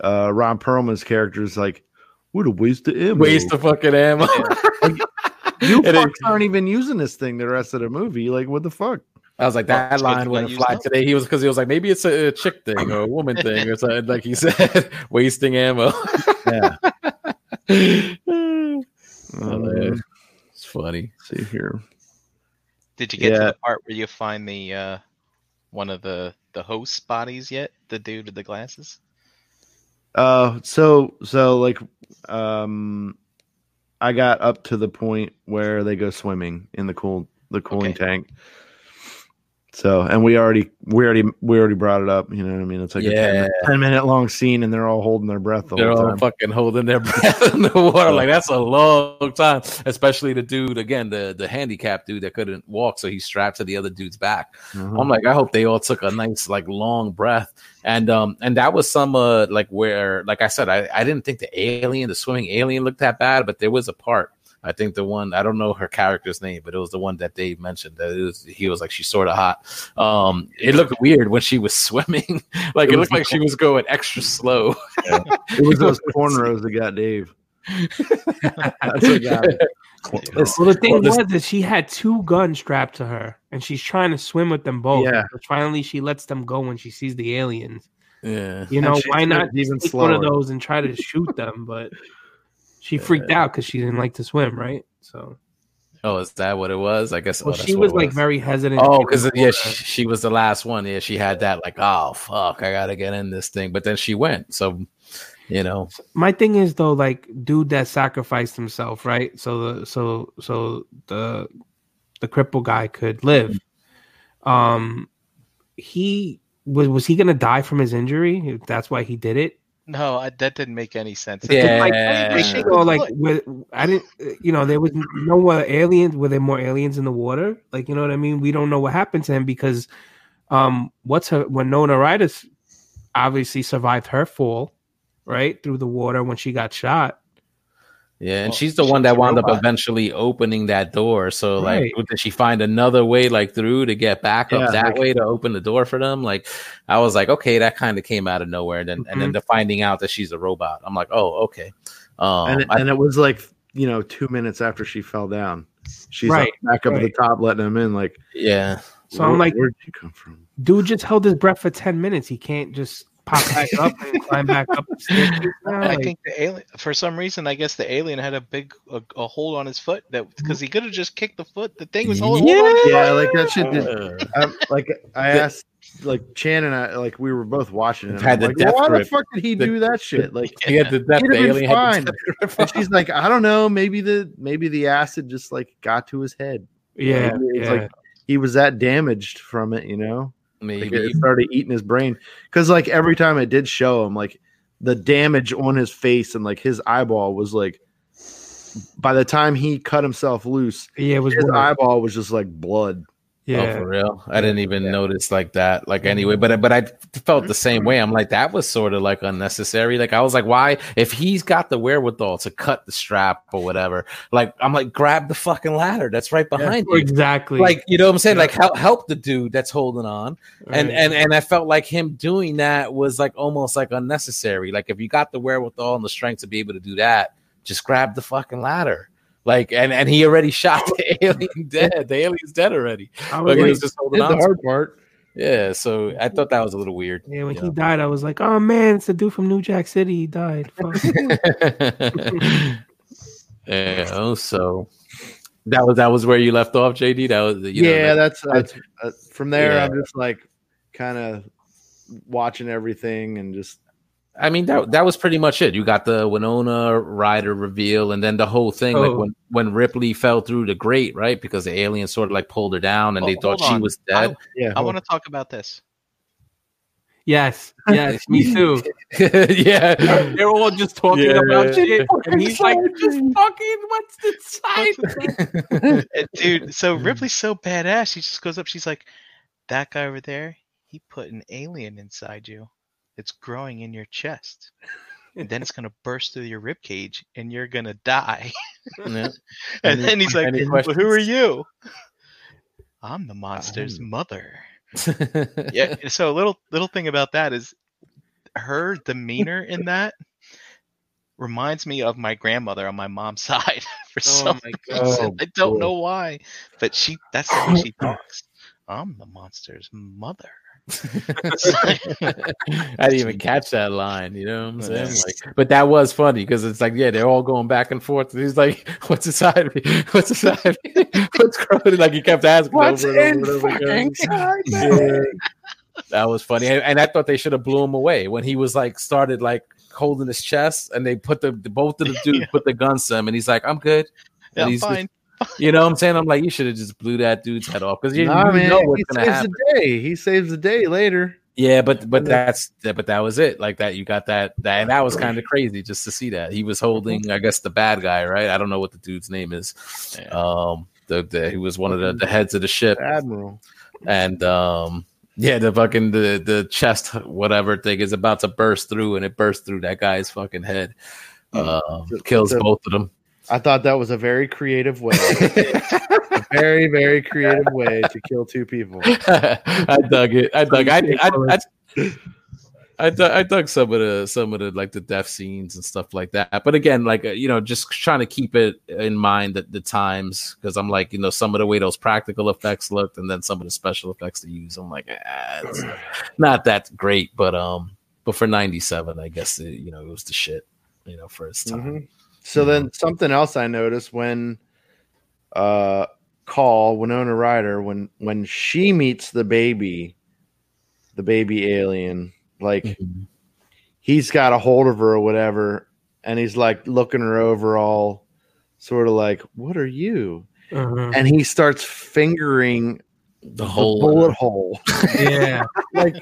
uh, Ron Perlman's character is like, "What a waste of ammo! Waste of fucking ammo. you And it- fucks aren't even using this thing the rest of the movie. Like, what the fuck? I was like, that Well, line so wouldn't fly got used today. He was because he was like, maybe it's a, a chick thing or a woman thing or something. Like he said, wasting ammo. Yeah. Oh, Um, man. it's funny. see here. Did you get to the part where you find the uh, one of the the host bodies yet? The dude with the glasses. Uh, so so like, um, I got up to the point where they go swimming in the cool the cooling Okay. tank. So, and we already we already we already brought it up. You know what I mean? It's like a 10, minute- 10 minute long scene, and they're all holding their breath the They're all time. fucking holding their breath in the water. Like that's a long time, especially the dude again, the the handicapped dude that couldn't walk, so he's strapped to the other dude's back. Mhm. I'm like, I hope they all took a nice, like, long breath. And um, and that was some uh like where, like I said, I, I didn't think the alien, the swimming alien looked that bad, but there was a part I think the one I don't know her character's name, but it was the one that Dave mentioned. That it was, he was like she's sort of hot. Um, it looked weird when she was swimming. like it, It looked was- like she was going extra slow. It was those cornrows that got Dave. That's what got him. Well, the thing Well, this- was that she had two guns strapped to her, and she's trying to swim with them both. Yeah. But finally, she lets them go when she sees the aliens. yeah. You know, why not even even take one of those and try to shoot them? But she freaked out because she didn't like to swim, right? So Oh, is that what it was? I guess. well, oh, she what was it like very hesitant. Oh, because yeah, she, she was the last one. Yeah, she had that like, oh fuck, I gotta get in this thing. But then she went. So, you know, my thing is though, like dude that sacrificed himself, right? So the so so the the cripple guy could live. Um, he was was he gonna die from his injury? That's why he did it. No, I, that didn't make any sense. Yeah. like, They like, shake you know, the like foot. with, I didn't, you know, there was no more aliens. Were there more aliens in the water? Like, you know what I mean? We don't know what happened to him because, um, what's her Winona Ryder obviously survived her fall, right through the water when she got shot. Yeah, and Well, she's the she's one that a wound up eventually opening that door. So, like, Right. did she find another way like through to get back Yeah, up that like- way to open the door for them? Like, I was like, okay, that kind of came out of nowhere. And then, and Mm-hmm. then the finding out that she's a robot, I'm like, oh, okay. Um, and, it, I- and it was like you know two minutes after she fell down. She's Right, up, back up at the top, letting him in. Like, yeah, So I'm like, where'd you come from? dude just held his breath for ten minutes. He can't just pop back up and climb back up. the staircase I think the alien, for some reason, I guess the alien had a big a, a hold on his foot that because he could have just kicked the foot. The thing was holding Yeah. on. Yeah, like that shit. Did, Uh, um, like I asked, like Chan and I, like we were both watching it. and Had the like, death why the fuck did he The- do that shit? Like, he had the, that, He'd the have been alien had fine. the she's like, I don't know, maybe the maybe the acid just like got to his head. yeah, it's yeah. like he was that damaged from it, you know. Like maybe it started eating his brain because like every time it did show him, like the damage on his face and like his eyeball was like. By the time he cut himself loose, yeah, it was his eyeball was just like blood. Oh, yeah. for real? I didn't even notice like that. Like mm-hmm. anyway, but but I felt the same mm-hmm. way. I'm like that was sort of like unnecessary. Like I was like, why? If he's got the wherewithal to cut the strap or whatever, like I'm like, grab the fucking ladder that's right behind you. exactly. Like you know what I'm saying? Like help help the dude that's holding on. And and and I felt like him doing that was like almost like unnecessary. Like if you got the wherewithal and the strength to be able to do that, just grab the fucking ladder. Like and and he already shot the alien dead. The alien's dead already. I was Like, he was just holding on. the hard part. yeah, so I thought that was a little weird. yeah, when Yeah. he died, I was like, oh man, it's the dude from New Jack City. He died. Yeah, oh, so that was that was where you left off, JD. That was you know, yeah, that's, that's uh, from there. Yeah. I'm just like kind of watching everything and just I mean that that was pretty much it. You got the Winona Ryder reveal, and then the whole thing, like Oh. when when Ripley fell through the grate, right? Because the alien sort of like pulled her down, and Oh, they thought hold she was dead. yeah. I want to talk about this. yes, yes, me too. yeah, They're all just talking Yeah. about shit, and he's like, just fucking, what's the sign? Uh, Dude, so Ripley's so badass. She just goes up. She's like, "That guy over there, he put an alien inside you. It's growing in your chest, and then it's gonna burst through your rib cage, and you're gonna die." Yeah. and Any- then he's like, "Well, "Who are you?" I'm the monster's I'm- mother. Yeah. So a little little thing about that is her demeanor in that reminds me of my grandmother on my mom's side for oh some my reason. I oh don't boy. know why, but she that's the way she talks. I'm the monster's mother. I didn't even catch that line. You know what I'm saying? Like, but that was funny because it's like, yeah, they're all going back and forth. And he's like, "What's inside of me? What's inside of me? What's growing?" Like he kept asking What's over and over and over again. Yeah. That was funny, and, and I thought they should have blew him away when he was like started like holding his chest, and they put the, both of the dudes Yeah. put the guns to him, and he's like, "I'm good." Yeah, And I'm he's just- fine. You know what I'm saying? I'm like, you should have just blew that dude's head off because you, Nah, you man, know he what's gonna saves happen. the day. He saves the day later. Yeah, but but that's that, but that was it. Like that, you got that that and that was kind of crazy just to see that he was holding. I guess the bad guy, right? I don't know what the dude's name is. Um, the, the he was one of the, the heads of the ship, Admiral. and um, yeah, the fucking the the chest whatever thing is about to burst through, and it burst through that guy's fucking head. Um, kills both of them. I thought that was a very creative way, a very very creative way to kill two people. I dug it. I dug. I I, I, I, dug, I dug some of the some of the like the death scenes and stuff like that. But again, like uh, you know, just trying to keep it in mind that the times because I'm like you know some of the way those practical effects looked and then some of the special effects they use. I'm like, ah, it's not that great, but um, but for '97, I guess it, you know it was the shit. You know, for its time. Mhm. So then something else I noticed when uh call Winona Ryder when when she meets the baby, the baby alien, like Mhm. he's got a hold of her or whatever, and he's like looking her over all sort of like, What are you? Uh-huh. And he starts fingering The the whole bullet hole. Yeah. like,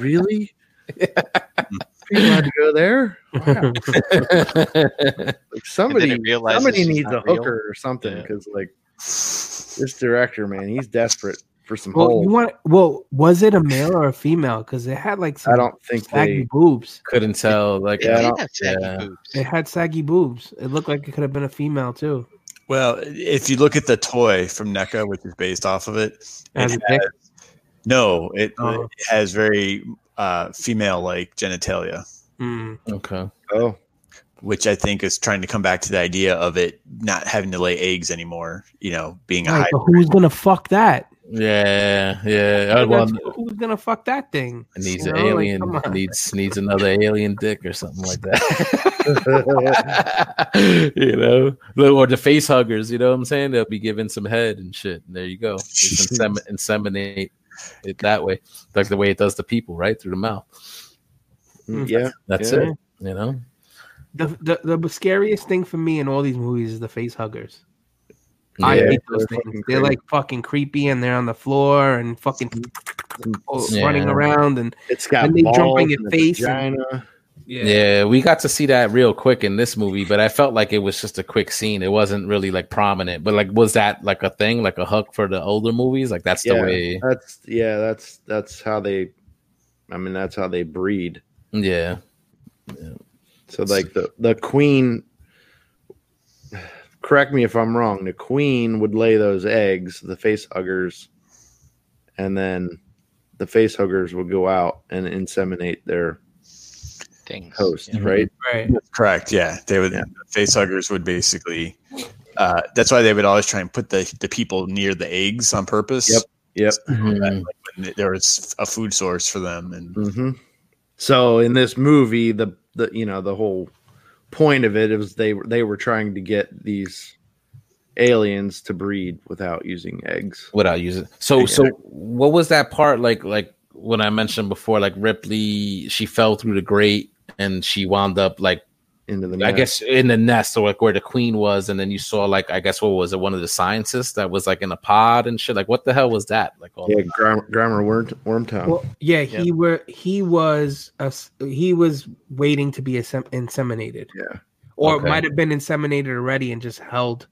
really? People had to go there? Wow. Like somebody, somebody needs a not real. hooker or something Yeah. because, like, this director, man, he's desperate for some well, holes. you want? Well, was it a male or a female? Because it had like some I don't think saggy they. boobs. couldn't tell. Like, It Yeah, I did have saggy yeah. boobs. It had saggy boobs. It looked like it could have been a female too. Well, if you look at the toy from NECA, which is based off of it, it has, no, it, Oh. it has very uh, female-like genitalia, Mm. okay, Oh, which I think is trying to come back to the idea of it not having to lay eggs anymore. You know, being a Right, high. but who's gonna fuck that? yeah, yeah. I want who's gonna fuck that thing? It needs You an know, like, alien. come on. needs needs another alien dick or something like that. you know, or the face huggers. You know what I'm saying? They'll be giving some head and shit. And there you go. Just insem- inseminate it that way, like the way it does to people, right through the mouth. Mm, mm. yeah. That's Yeah. it. You know. The, the the scariest thing for me in all these movies is the face huggers. I Yeah. hate those they're things. They're crazy. like fucking creepy and they're on the floor and fucking mm. Yeah. running around and It's got And they jump balls on your and a face and- vagina. Yeah. Yeah, we got to see that real quick in this movie, but I felt like it was just a quick scene. It wasn't really like prominent. But like, was that like a thing, like a hook for the older movies? Like that's the way. That's yeah. That's that's how they. I mean, that's how they breed. Yeah. So like the the queen. Correct me if I'm wrong. The queen would lay those eggs, the face huggers, and then the face huggers would go out and inseminate their Things. host, Yeah. right? Right. Correct. Yeah, they would. Yeah. Face huggers would basically. Uh, that's why they would always try and put the the people near the eggs on purpose. Yep. Yep. Mhm. When there was a food source for them, and hmm So in this movie, the the you know the whole point of it was they they were trying to get these aliens to breed without using eggs. Without using. So so what was that part like? Like when I mentioned before, like Ripley, she fell through the grate and she wound up like Into the I guess in the nest or like where the queen was, and then you saw like I guess what was it? One of the scientists that was like in a pod and shit. Like what the hell was that? Like all yeah, grammar, grammar worm, Wormtown. Well, yeah, he were he was a, he was waiting to be insem- inseminated, yeah, or Okay. it might have been inseminated already and just held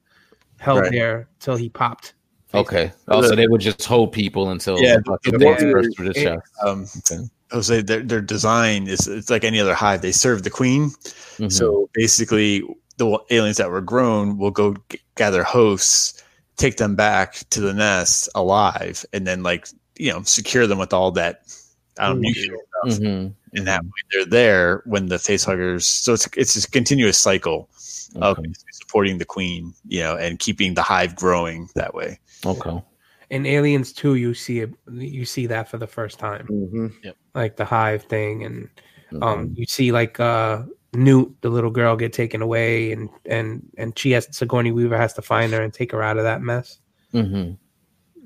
held Right. there till he popped. Okay. Oh, so they would just hold people until Yeah, fucking the things more- burst the it- chest. um, Okay. Jose, their, their design is it's like any other hive. They serve the queen, Mhm. so basically the aliens that were grown will go g- gather hosts, take them back to the nest alive, and then like you know secure them with all that um, Mm. nutrient stuff. Mhm. and that way they're there when the face huggers. So it's it's a continuous cycle of supporting the queen, you know, and keeping the hive growing that way. Okay. In Aliens Two, you see it, you see that for the first time, hmm like the hive thing, and Mm-hmm. um, you see like uh Newt, the little girl, get taken away, and and and she has Sigourney Weaver has to find her and take her out of that mess. Mhm.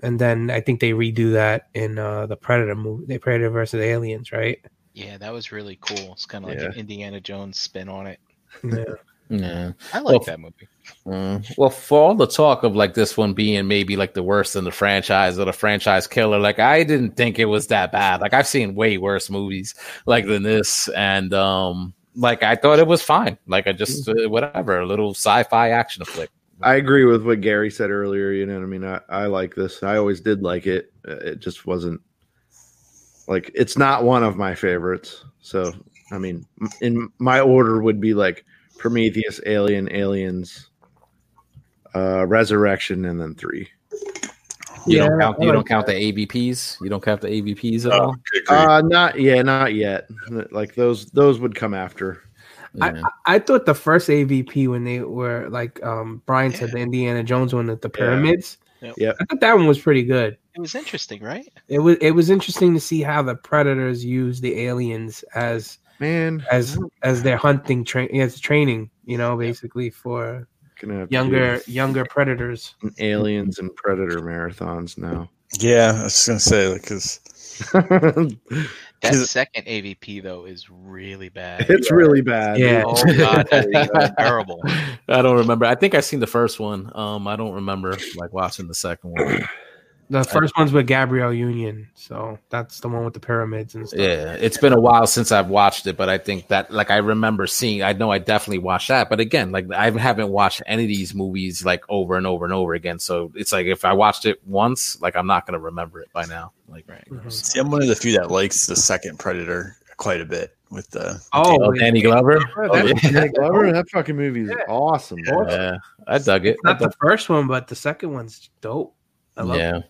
And then I think they redo that in uh the Predator movie, the Predator versus Aliens, right? Yeah, that was really cool. It's kind of like Yeah. an Indiana Jones spin on it. Yeah. Yeah. I like Well, that movie. Mm. Well, for all the talk of like this one being maybe like the worst in the franchise or the franchise killer, like I didn't think it was that bad. Like I've seen way worse movies like than this, and um, like I thought it was fine. Like I just uh, whatever, a little sci-fi action flick. I agree with what Gary said earlier. You know what I mean? I, I like this. I always did like it. Uh, It just wasn't like it's not one of my favorites. So I mean, in my order would be like Prometheus, Alien, Aliens, uh, Resurrection, and then three. You Yeah, don't count. You like don't count the AVPs. You don't count the AVPs at Oh, all. Uh, not yeah, not yet. Like those, those would come after. Yeah. I, I thought the first AVP when they were like um Brian said Yeah. the Indiana Jones one at the pyramids. Yeah, Yep. I thought that one was pretty good. It was interesting, right? It was it was interesting to see how the predators use the aliens as Man, as as their hunting train as training, you know, basically for gonna have younger do younger predators. some aliens and predator marathons now. yeah, I was gonna say because That Is it- second AVP though is really bad. it's really bad. Yeah. Oh god, that's even terrible. I don't remember. I think I seen the first one. Um, I don't remember like watching the second one. The first one's with Gabrielle Union, so that's the one with the pyramids and stuff. Yeah, it's been a while since I've watched it, but I think that like I remember seeing. I know I definitely watched that, but again, like I haven't watched any of these movies like over and over and over again. So it's like if I watched it once, like I'm not gonna remember it by now. Like Right. Mhm. see, I'm one of the few that likes the second Predator quite a bit with the Oh, Oh, Danny Glover. Oh, yeah. Danny Glover, that fucking movie is awesome. Yeah, I dug it. I not the first one, but the second one's dope. I love yeah.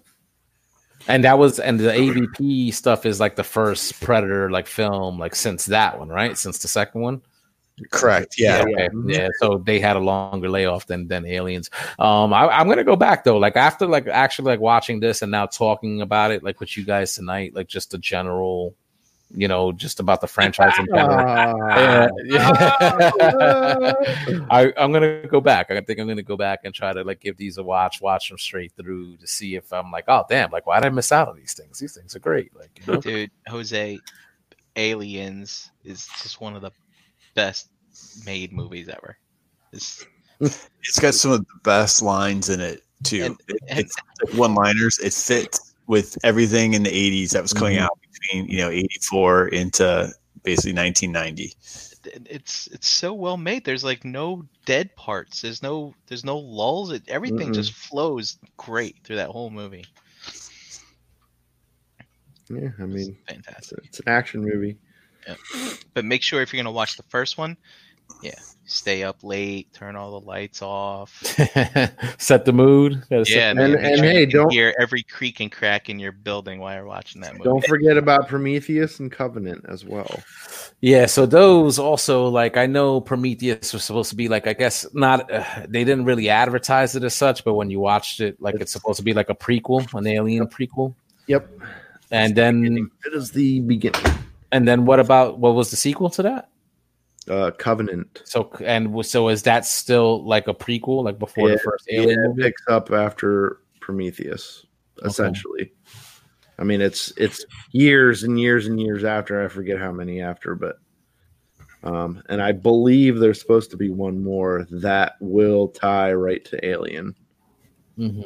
And that was and the AVP stuff is like the first Predator like film like since that one, right? Since the second one. correct. Yeah, okay. yeah. So they had a longer layoff than than Aliens. Um, I, I'm gonna go back though. Like after like actually like watching this and now talking about it like with you guys tonight, like just a general, you know, just about the franchise in general. Ah. Yeah, yeah. I, I'm gonna go back. I think I'm gonna go back and try to like give these a watch, watch them straight through to see if I'm like, oh damn, like why did I miss out on these things? These things are great. Like, you know? Dude, Jose, Aliens is just one of the best made movies ever. It's, it's got some of the best lines in it too. And- It- and- it's one-liners. It fits with everything in the '80s that was coming Mhm. out between you know '84 into basically 1990. it's it's so well made. There's like no dead parts. There's no there's no lulls. It, everything Mm-mm. just flows great through that whole movie. Yeah, I mean, it's, fantastic. it's an action movie. yeah. But make sure if you're gonna watch the first one, yeah, stay up late, turn all the lights off. set the mood. Gotta set Yeah, and- man, mood. make and hey, don't- hear every creak and crack in your building while you're watching that movie. Don't forget about Prometheus and Covenant as well. Yeah, so those also like I know Prometheus was supposed to be like I guess not uh, they didn't really advertise it as such, but when you watched it, like it's supposed to be like a prequel, an alien prequel. Yep. And then It is the beginning. and then what about what was the sequel to that? Uh, Covenant. So and so is that still like a prequel, like before the Yeah, first Yeah, Alien it movie? picks up after Prometheus, essentially. I mean, it's it's years and years and years after. I forget how many after, but um, and I believe there's supposed to be one more that will tie right to Alien. Mhm.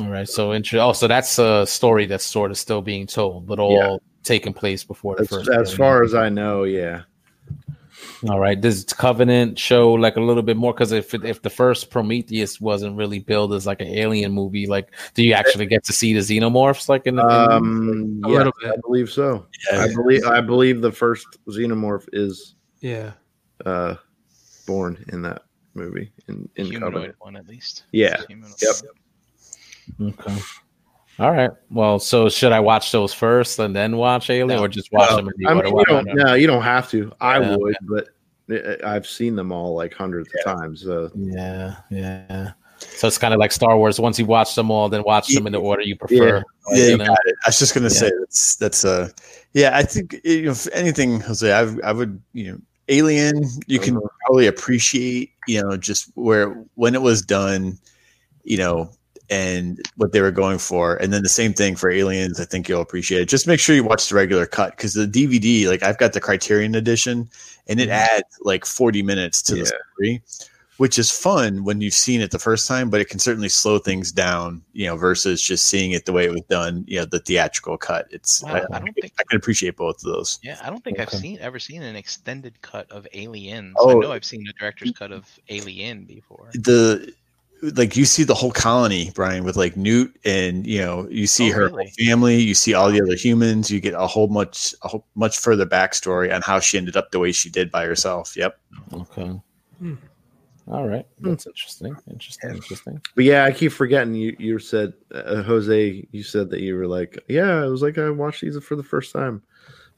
All right, so intro. Oh, so that's a story that's sort of still being told, but all Yeah. taking place before the As, first. as Alien far as I know, yeah. All right. Does Covenant show like a little bit more? Because if if the first Prometheus wasn't really billed as like an alien movie, like do you actually get to see the xenomorphs like in the? Um, A yeah, little bit. I believe so. Yeah, I believe I believe the first xenomorph is Yeah. uh, born in that movie in, in humanoid Covenant. one at least. Yeah. Humanoid. Yep. okay. All right. Well, so should I watch those first and then watch Alien, No. or just watch No, them in the I order? mean, you don't. No, you don't have to. I Yeah, would, but I- I've seen them all like hundreds of times. So Yeah, yeah. So it's kind of like Star Wars. Once you watch them all, then watch them in the order you prefer. Yeah, you you know? I was just gonna Yeah. say that's that's uh yeah. I think you know if anything, Jose, I I would you know Alien. You can Uh-huh. probably appreciate you know just where when it was done, you know, and what they were going for, and then the same thing for Aliens. I think you'll appreciate it. Just make sure you watch the regular cut because the DVD, like I've got the Criterion edition, and it mm-hmm. adds like forty minutes to the Yeah. story. Which is fun when you've seen it the first time, but it can certainly slow things down, you know, versus just seeing it the way it was done, you know, the theatrical cut. It's Wow, I don't think- I can appreciate both of those. Yeah, I don't think I've seen ever seen an extended cut of Aliens. Oh. I know I've seen the director's mm-hmm. cut of Alien before. The like you see the whole colony, Brian, with like Newt, and you know you see Oh, her really? family, you see all the other humans, you get a whole much a whole, much further backstory on how she ended up the way she did by herself. Yep. Okay. Hmm. All right, that's interesting. Interesting. Interesting. But yeah, I keep forgetting you. You said uh, Jose. You said that you were like, yeah, it was like I watched these for the first time.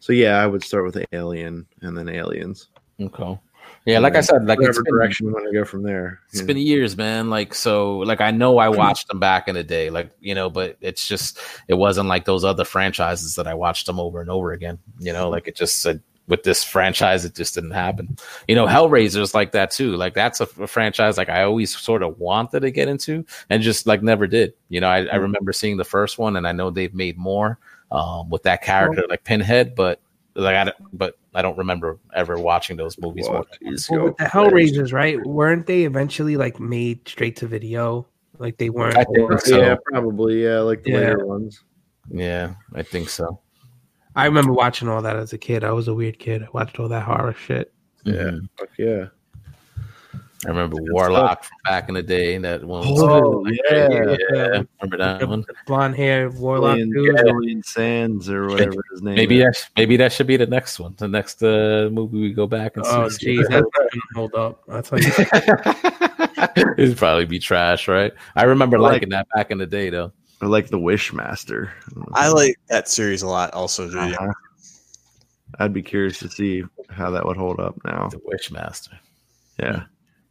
So yeah, I would start with Alien and then Aliens. Okay. Yeah, like I said, like it's whatever been, direction you want to go from there. it's Yeah. been years, man. Like so, like I know I watched them back in the day, like you know, but it's just it wasn't like those other franchises that I watched them over and over again. You know, like it just said with this franchise, it just didn't happen. You know, Hellraiser's like that too. Like that's a, a franchise like I always sort of wanted to get into and just like never did. You know, I, I remember seeing the first one, and I know they've made more um, with that character like Pinhead, but like I don't, but I don't remember ever watching those movies. Well, more than once. geez, Well, with the upstairs. Hellraisers, right? Weren't they eventually like made straight to video? Like they weren't. I think so. Yeah, probably. Yeah, like the Yeah. later ones. Yeah, I think so. I remember watching all that as a kid. I was a weird kid. I watched all that horror shit. Yeah. Mhm. Fuck yeah. I remember Warlock from back in the day. That one. Was Oh, like, yeah. yeah. Remember that one? Blonde hair warlock Alien, dude. Sands or whatever his name. Maybe is. that maybe that should be the next one. The next uh, movie we go back and Oh see. jeez, that's not hold up. That's like It'd probably be trash, right? I remember Like- liking that back in the day, though. Or like the Wishmaster. I like that series a lot. Also. Uh-huh. I'd be curious to see how that would hold up now. The Wishmaster. Yeah.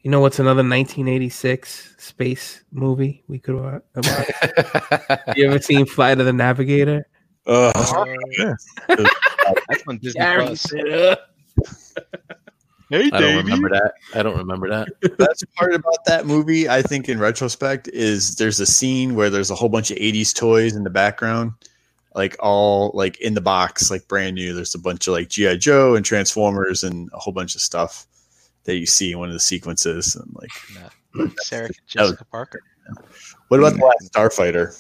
You know what's another 1986 space movie we could watch? you ever seen Flight of the Navigator? Ugh. That's on Disney Gary Plus. said, uh, Hey, I don't remember that. I don't remember that. That's part about that movie. I think in retrospect is there's a scene where there's a whole bunch of '80s toys in the background, like all like in the box, like brand new. There's a bunch of like GI Joe and Transformers and a whole bunch of stuff that you see in one of the sequences. And like, Sarah Jessica Parker. what about the mm. last Starfighter?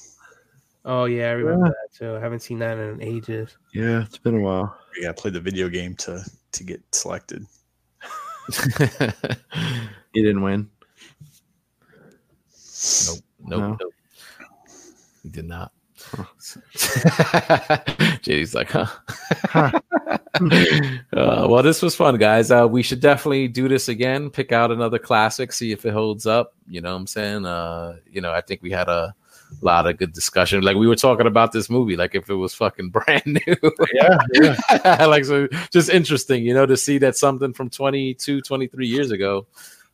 Oh yeah, I remember that too. I haven't seen that in ages. Yeah, it's been a while. You got to play the video game to to get selected. He didn't win. Nope. Nope. No? Nope. He did not. JD's like, huh? uh, well, this was fun, guys. Uh, we should definitely do this again. Pick out another classic, see if it holds up. You know what I'm saying? Uh, you know, I think we had a lot of good discussion. Like we were talking about this movie, like if it was fucking brand new. Yeah, yeah. like so just interesting, you know, to see that something from 22, 23 years ago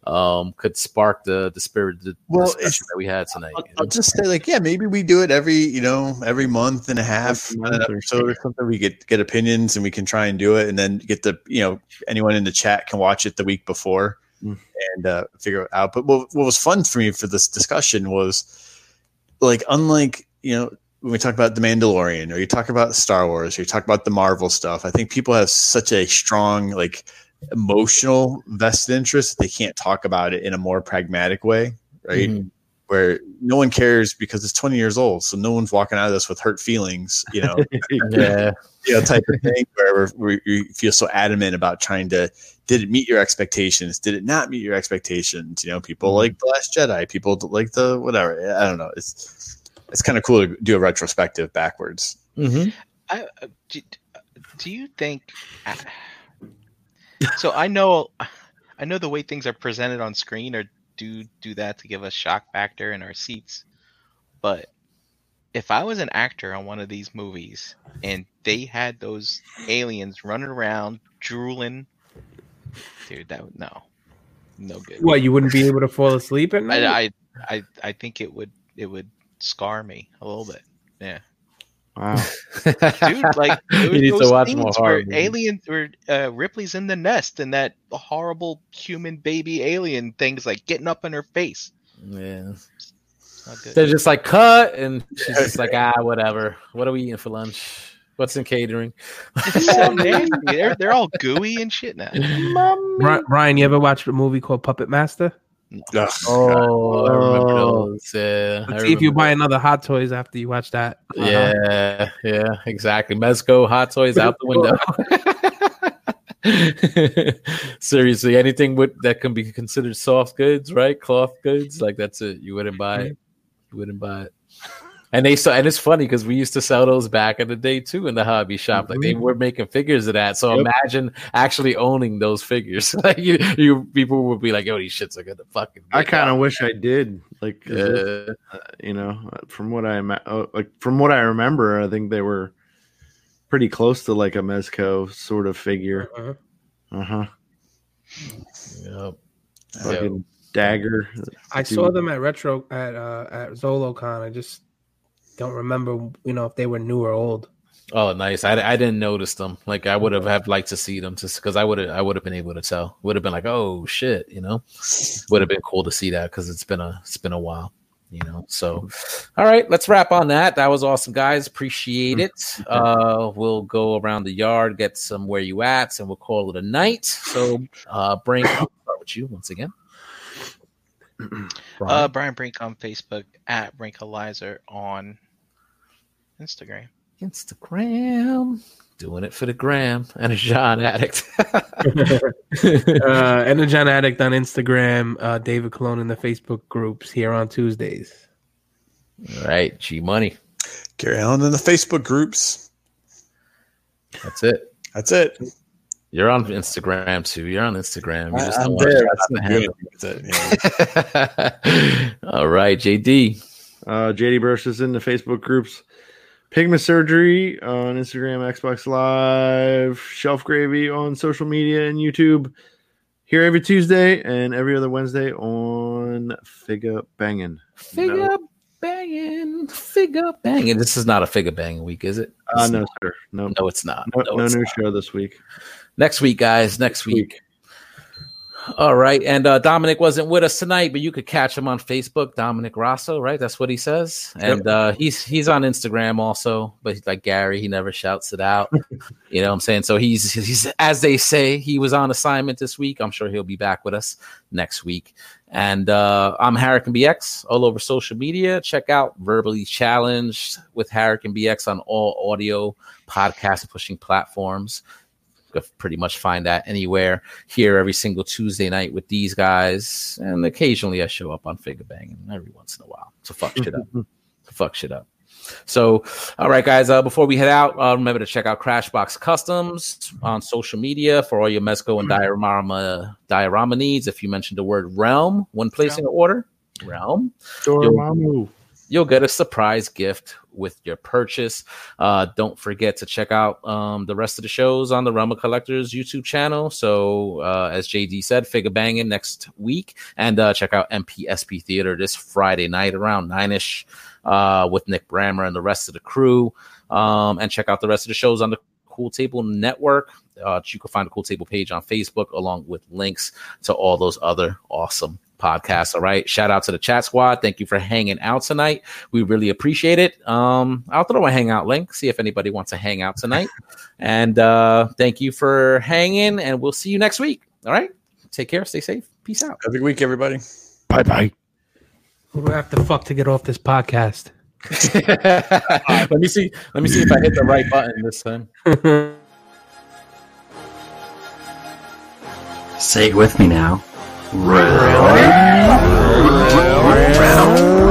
um could spark the the spirit the Well, discussion that we had tonight. I'll, I'll just say, like, yeah, maybe we do it every, you know, every month and a half, month an or episode or something. We get get opinions and we can try and do it, and then get the, you know, anyone in the chat can watch it the week before Mm. and uh, figure it out. But what, what was fun for me for this discussion was, like, unlike you know when we talk about the Mandalorian or you talk about Star Wars or you talk about the Marvel stuff, I think people have such a strong like emotional vested interest they can't talk about it in a more pragmatic way, right? Mhm. where no one cares because it's 20 years old. So no one's walking out of this with hurt feelings, you know, Yeah. you know, type of thing where we we feel so adamant about trying to, did it meet your expectations? Did it not meet your expectations? You know, people like the last Jedi, people like the, whatever. I don't know. It's, it's kind of cool to do a retrospective backwards. Mhm. I, uh, do, do you think? So I know, I know the way things are presented on screen or do do that to give us shock factor in our seats, but if I was an actor on one of these movies and they had those aliens running around drooling, dude, that would no, no good. What you wouldn't be able to fall asleep at night? I, I, I, I think it would it would scar me a little bit. Yeah. Wow. dude. Like You those need to watch scenes more horror movies. aliens, where uh, Ripley's in the nest, and that horrible human baby alien thing's like getting up in her face. Yeah. It's not good. They're just like cut and she's just like, ah, whatever. What are we eating for lunch? What's in catering? It's so nasty. They're they're all gooey and shit now. Ri- Ryan, you ever watched a movie called Puppet Master? Ugh. Oh, I remember Oh. those. Yeah. I Let's see if you buy another Hot Toys after you watch that. Uh-huh. Yeah, yeah, exactly. Mezco hot toys out the window. Seriously, anything with that can be considered soft goods, right? Cloth goods, like that's it. You wouldn't buy it. You wouldn't buy it. And they saw, and it's funny because we used to sell those back in the day too in the hobby shop. Like they were making figures of that. So Yep. imagine actually owning those figures. like you, you people would be like, "Yo, these shits are gonna fucking." I kind of wish I did. Like, this- Uh, you know, from what I oh, like from what I remember, I think they were pretty close to like a Mezco sort of figure. Uh-huh. Uh huh. yep. Fucking dagger. I saw them at retro at uh, at ZoloCon. I just don't remember, you know, if they were new or old. Oh, nice. I, I didn't notice them. Like I would have have liked to see them just because I would have I would have been able to tell. Would have been like, oh shit, you know. Would have been cool to see that because it's been a it's been a while, you know. So, all right, let's wrap on that. That was awesome, guys. Appreciate it. Uh, we'll go around the yard, get some where you at, and we'll call it a night. So, uh, Brink, I'll start with you once again. Uh, Brian Brink on Facebook at Brinkalizer on Instagram. Instagram. Doing it for the gram and a John addict. uh, and a John Addict on Instagram. Uh, David Cologne in the Facebook groups here on Tuesdays. All right, G Money. Gary Allen in the Facebook groups. That's it. That's it. You're on Instagram too. You're on Instagram. You I'm don't there. That's out the doing anything it, you know. handle. All right, JD. Uh, JD Burst is in the Facebook groups. Pigment Surgery on Instagram, Xbox Live, Shelf Gravy on social media and YouTube. Here every Tuesday and every other Wednesday on Figure Bangin'. Figure banging, figure banging. This is not a figure banging week, is it? Uh, no, not. sir. No, no, it's not. no, No, no it's new not. show this week. Next week, guys. Next week. All right, and uh, Dominic wasn't with us tonight, but you could catch him on Facebook, Dominic Rosso, right? That's what he says, and uh, he's he's on Instagram also, but he's like Gary, he never shouts it out. you know what I'm saying? So he's he's as they say, he was on assignment this week. I'm sure he'll be back with us next week. And uh, I'm Harrican BX all over social media. Check out Verbally Challenged with Harrican BX on all audio podcast pushing platforms. You can pretty much find that anywhere. Here every single Tuesday night with these guys, and occasionally I show up on Figure Banging every once in a while to fuck shit up. to fuck shit up. So, all right, guys. Uh, before we head out, uh, remember to check out Crashbox Customs on social media for all your Mezco and diorama diorama needs. If you mention the word realm when placing an order, realm. You'll get a surprise gift with your purchase. Uh, don't forget to check out um, the rest of the shows on the Realm of Collectors YouTube channel. So, uh, as JD said, figure banging next week, and uh, check out MPSP Theater this Friday night around nine ish uh, with Nick Brammer and the rest of the crew. Um, and check out the rest of the shows on the Cool Table Network. Uh, you can find the Cool Table page on Facebook along with links to all those other awesome podcasts. All right. Shout out to the chat squad. Thank you for hanging out tonight. We really appreciate it. Um, I'll throw a hangout link, see if anybody wants to hang out tonight. and uh, thank you for hanging, and we'll see you next week. All right. Take care. Stay safe. Peace out. Have a good week, everybody. Bye bye. Who do I have to fuck to get off this podcast? let me see. Let me see if I hit the right button this time. Say it with me now. Round. Round.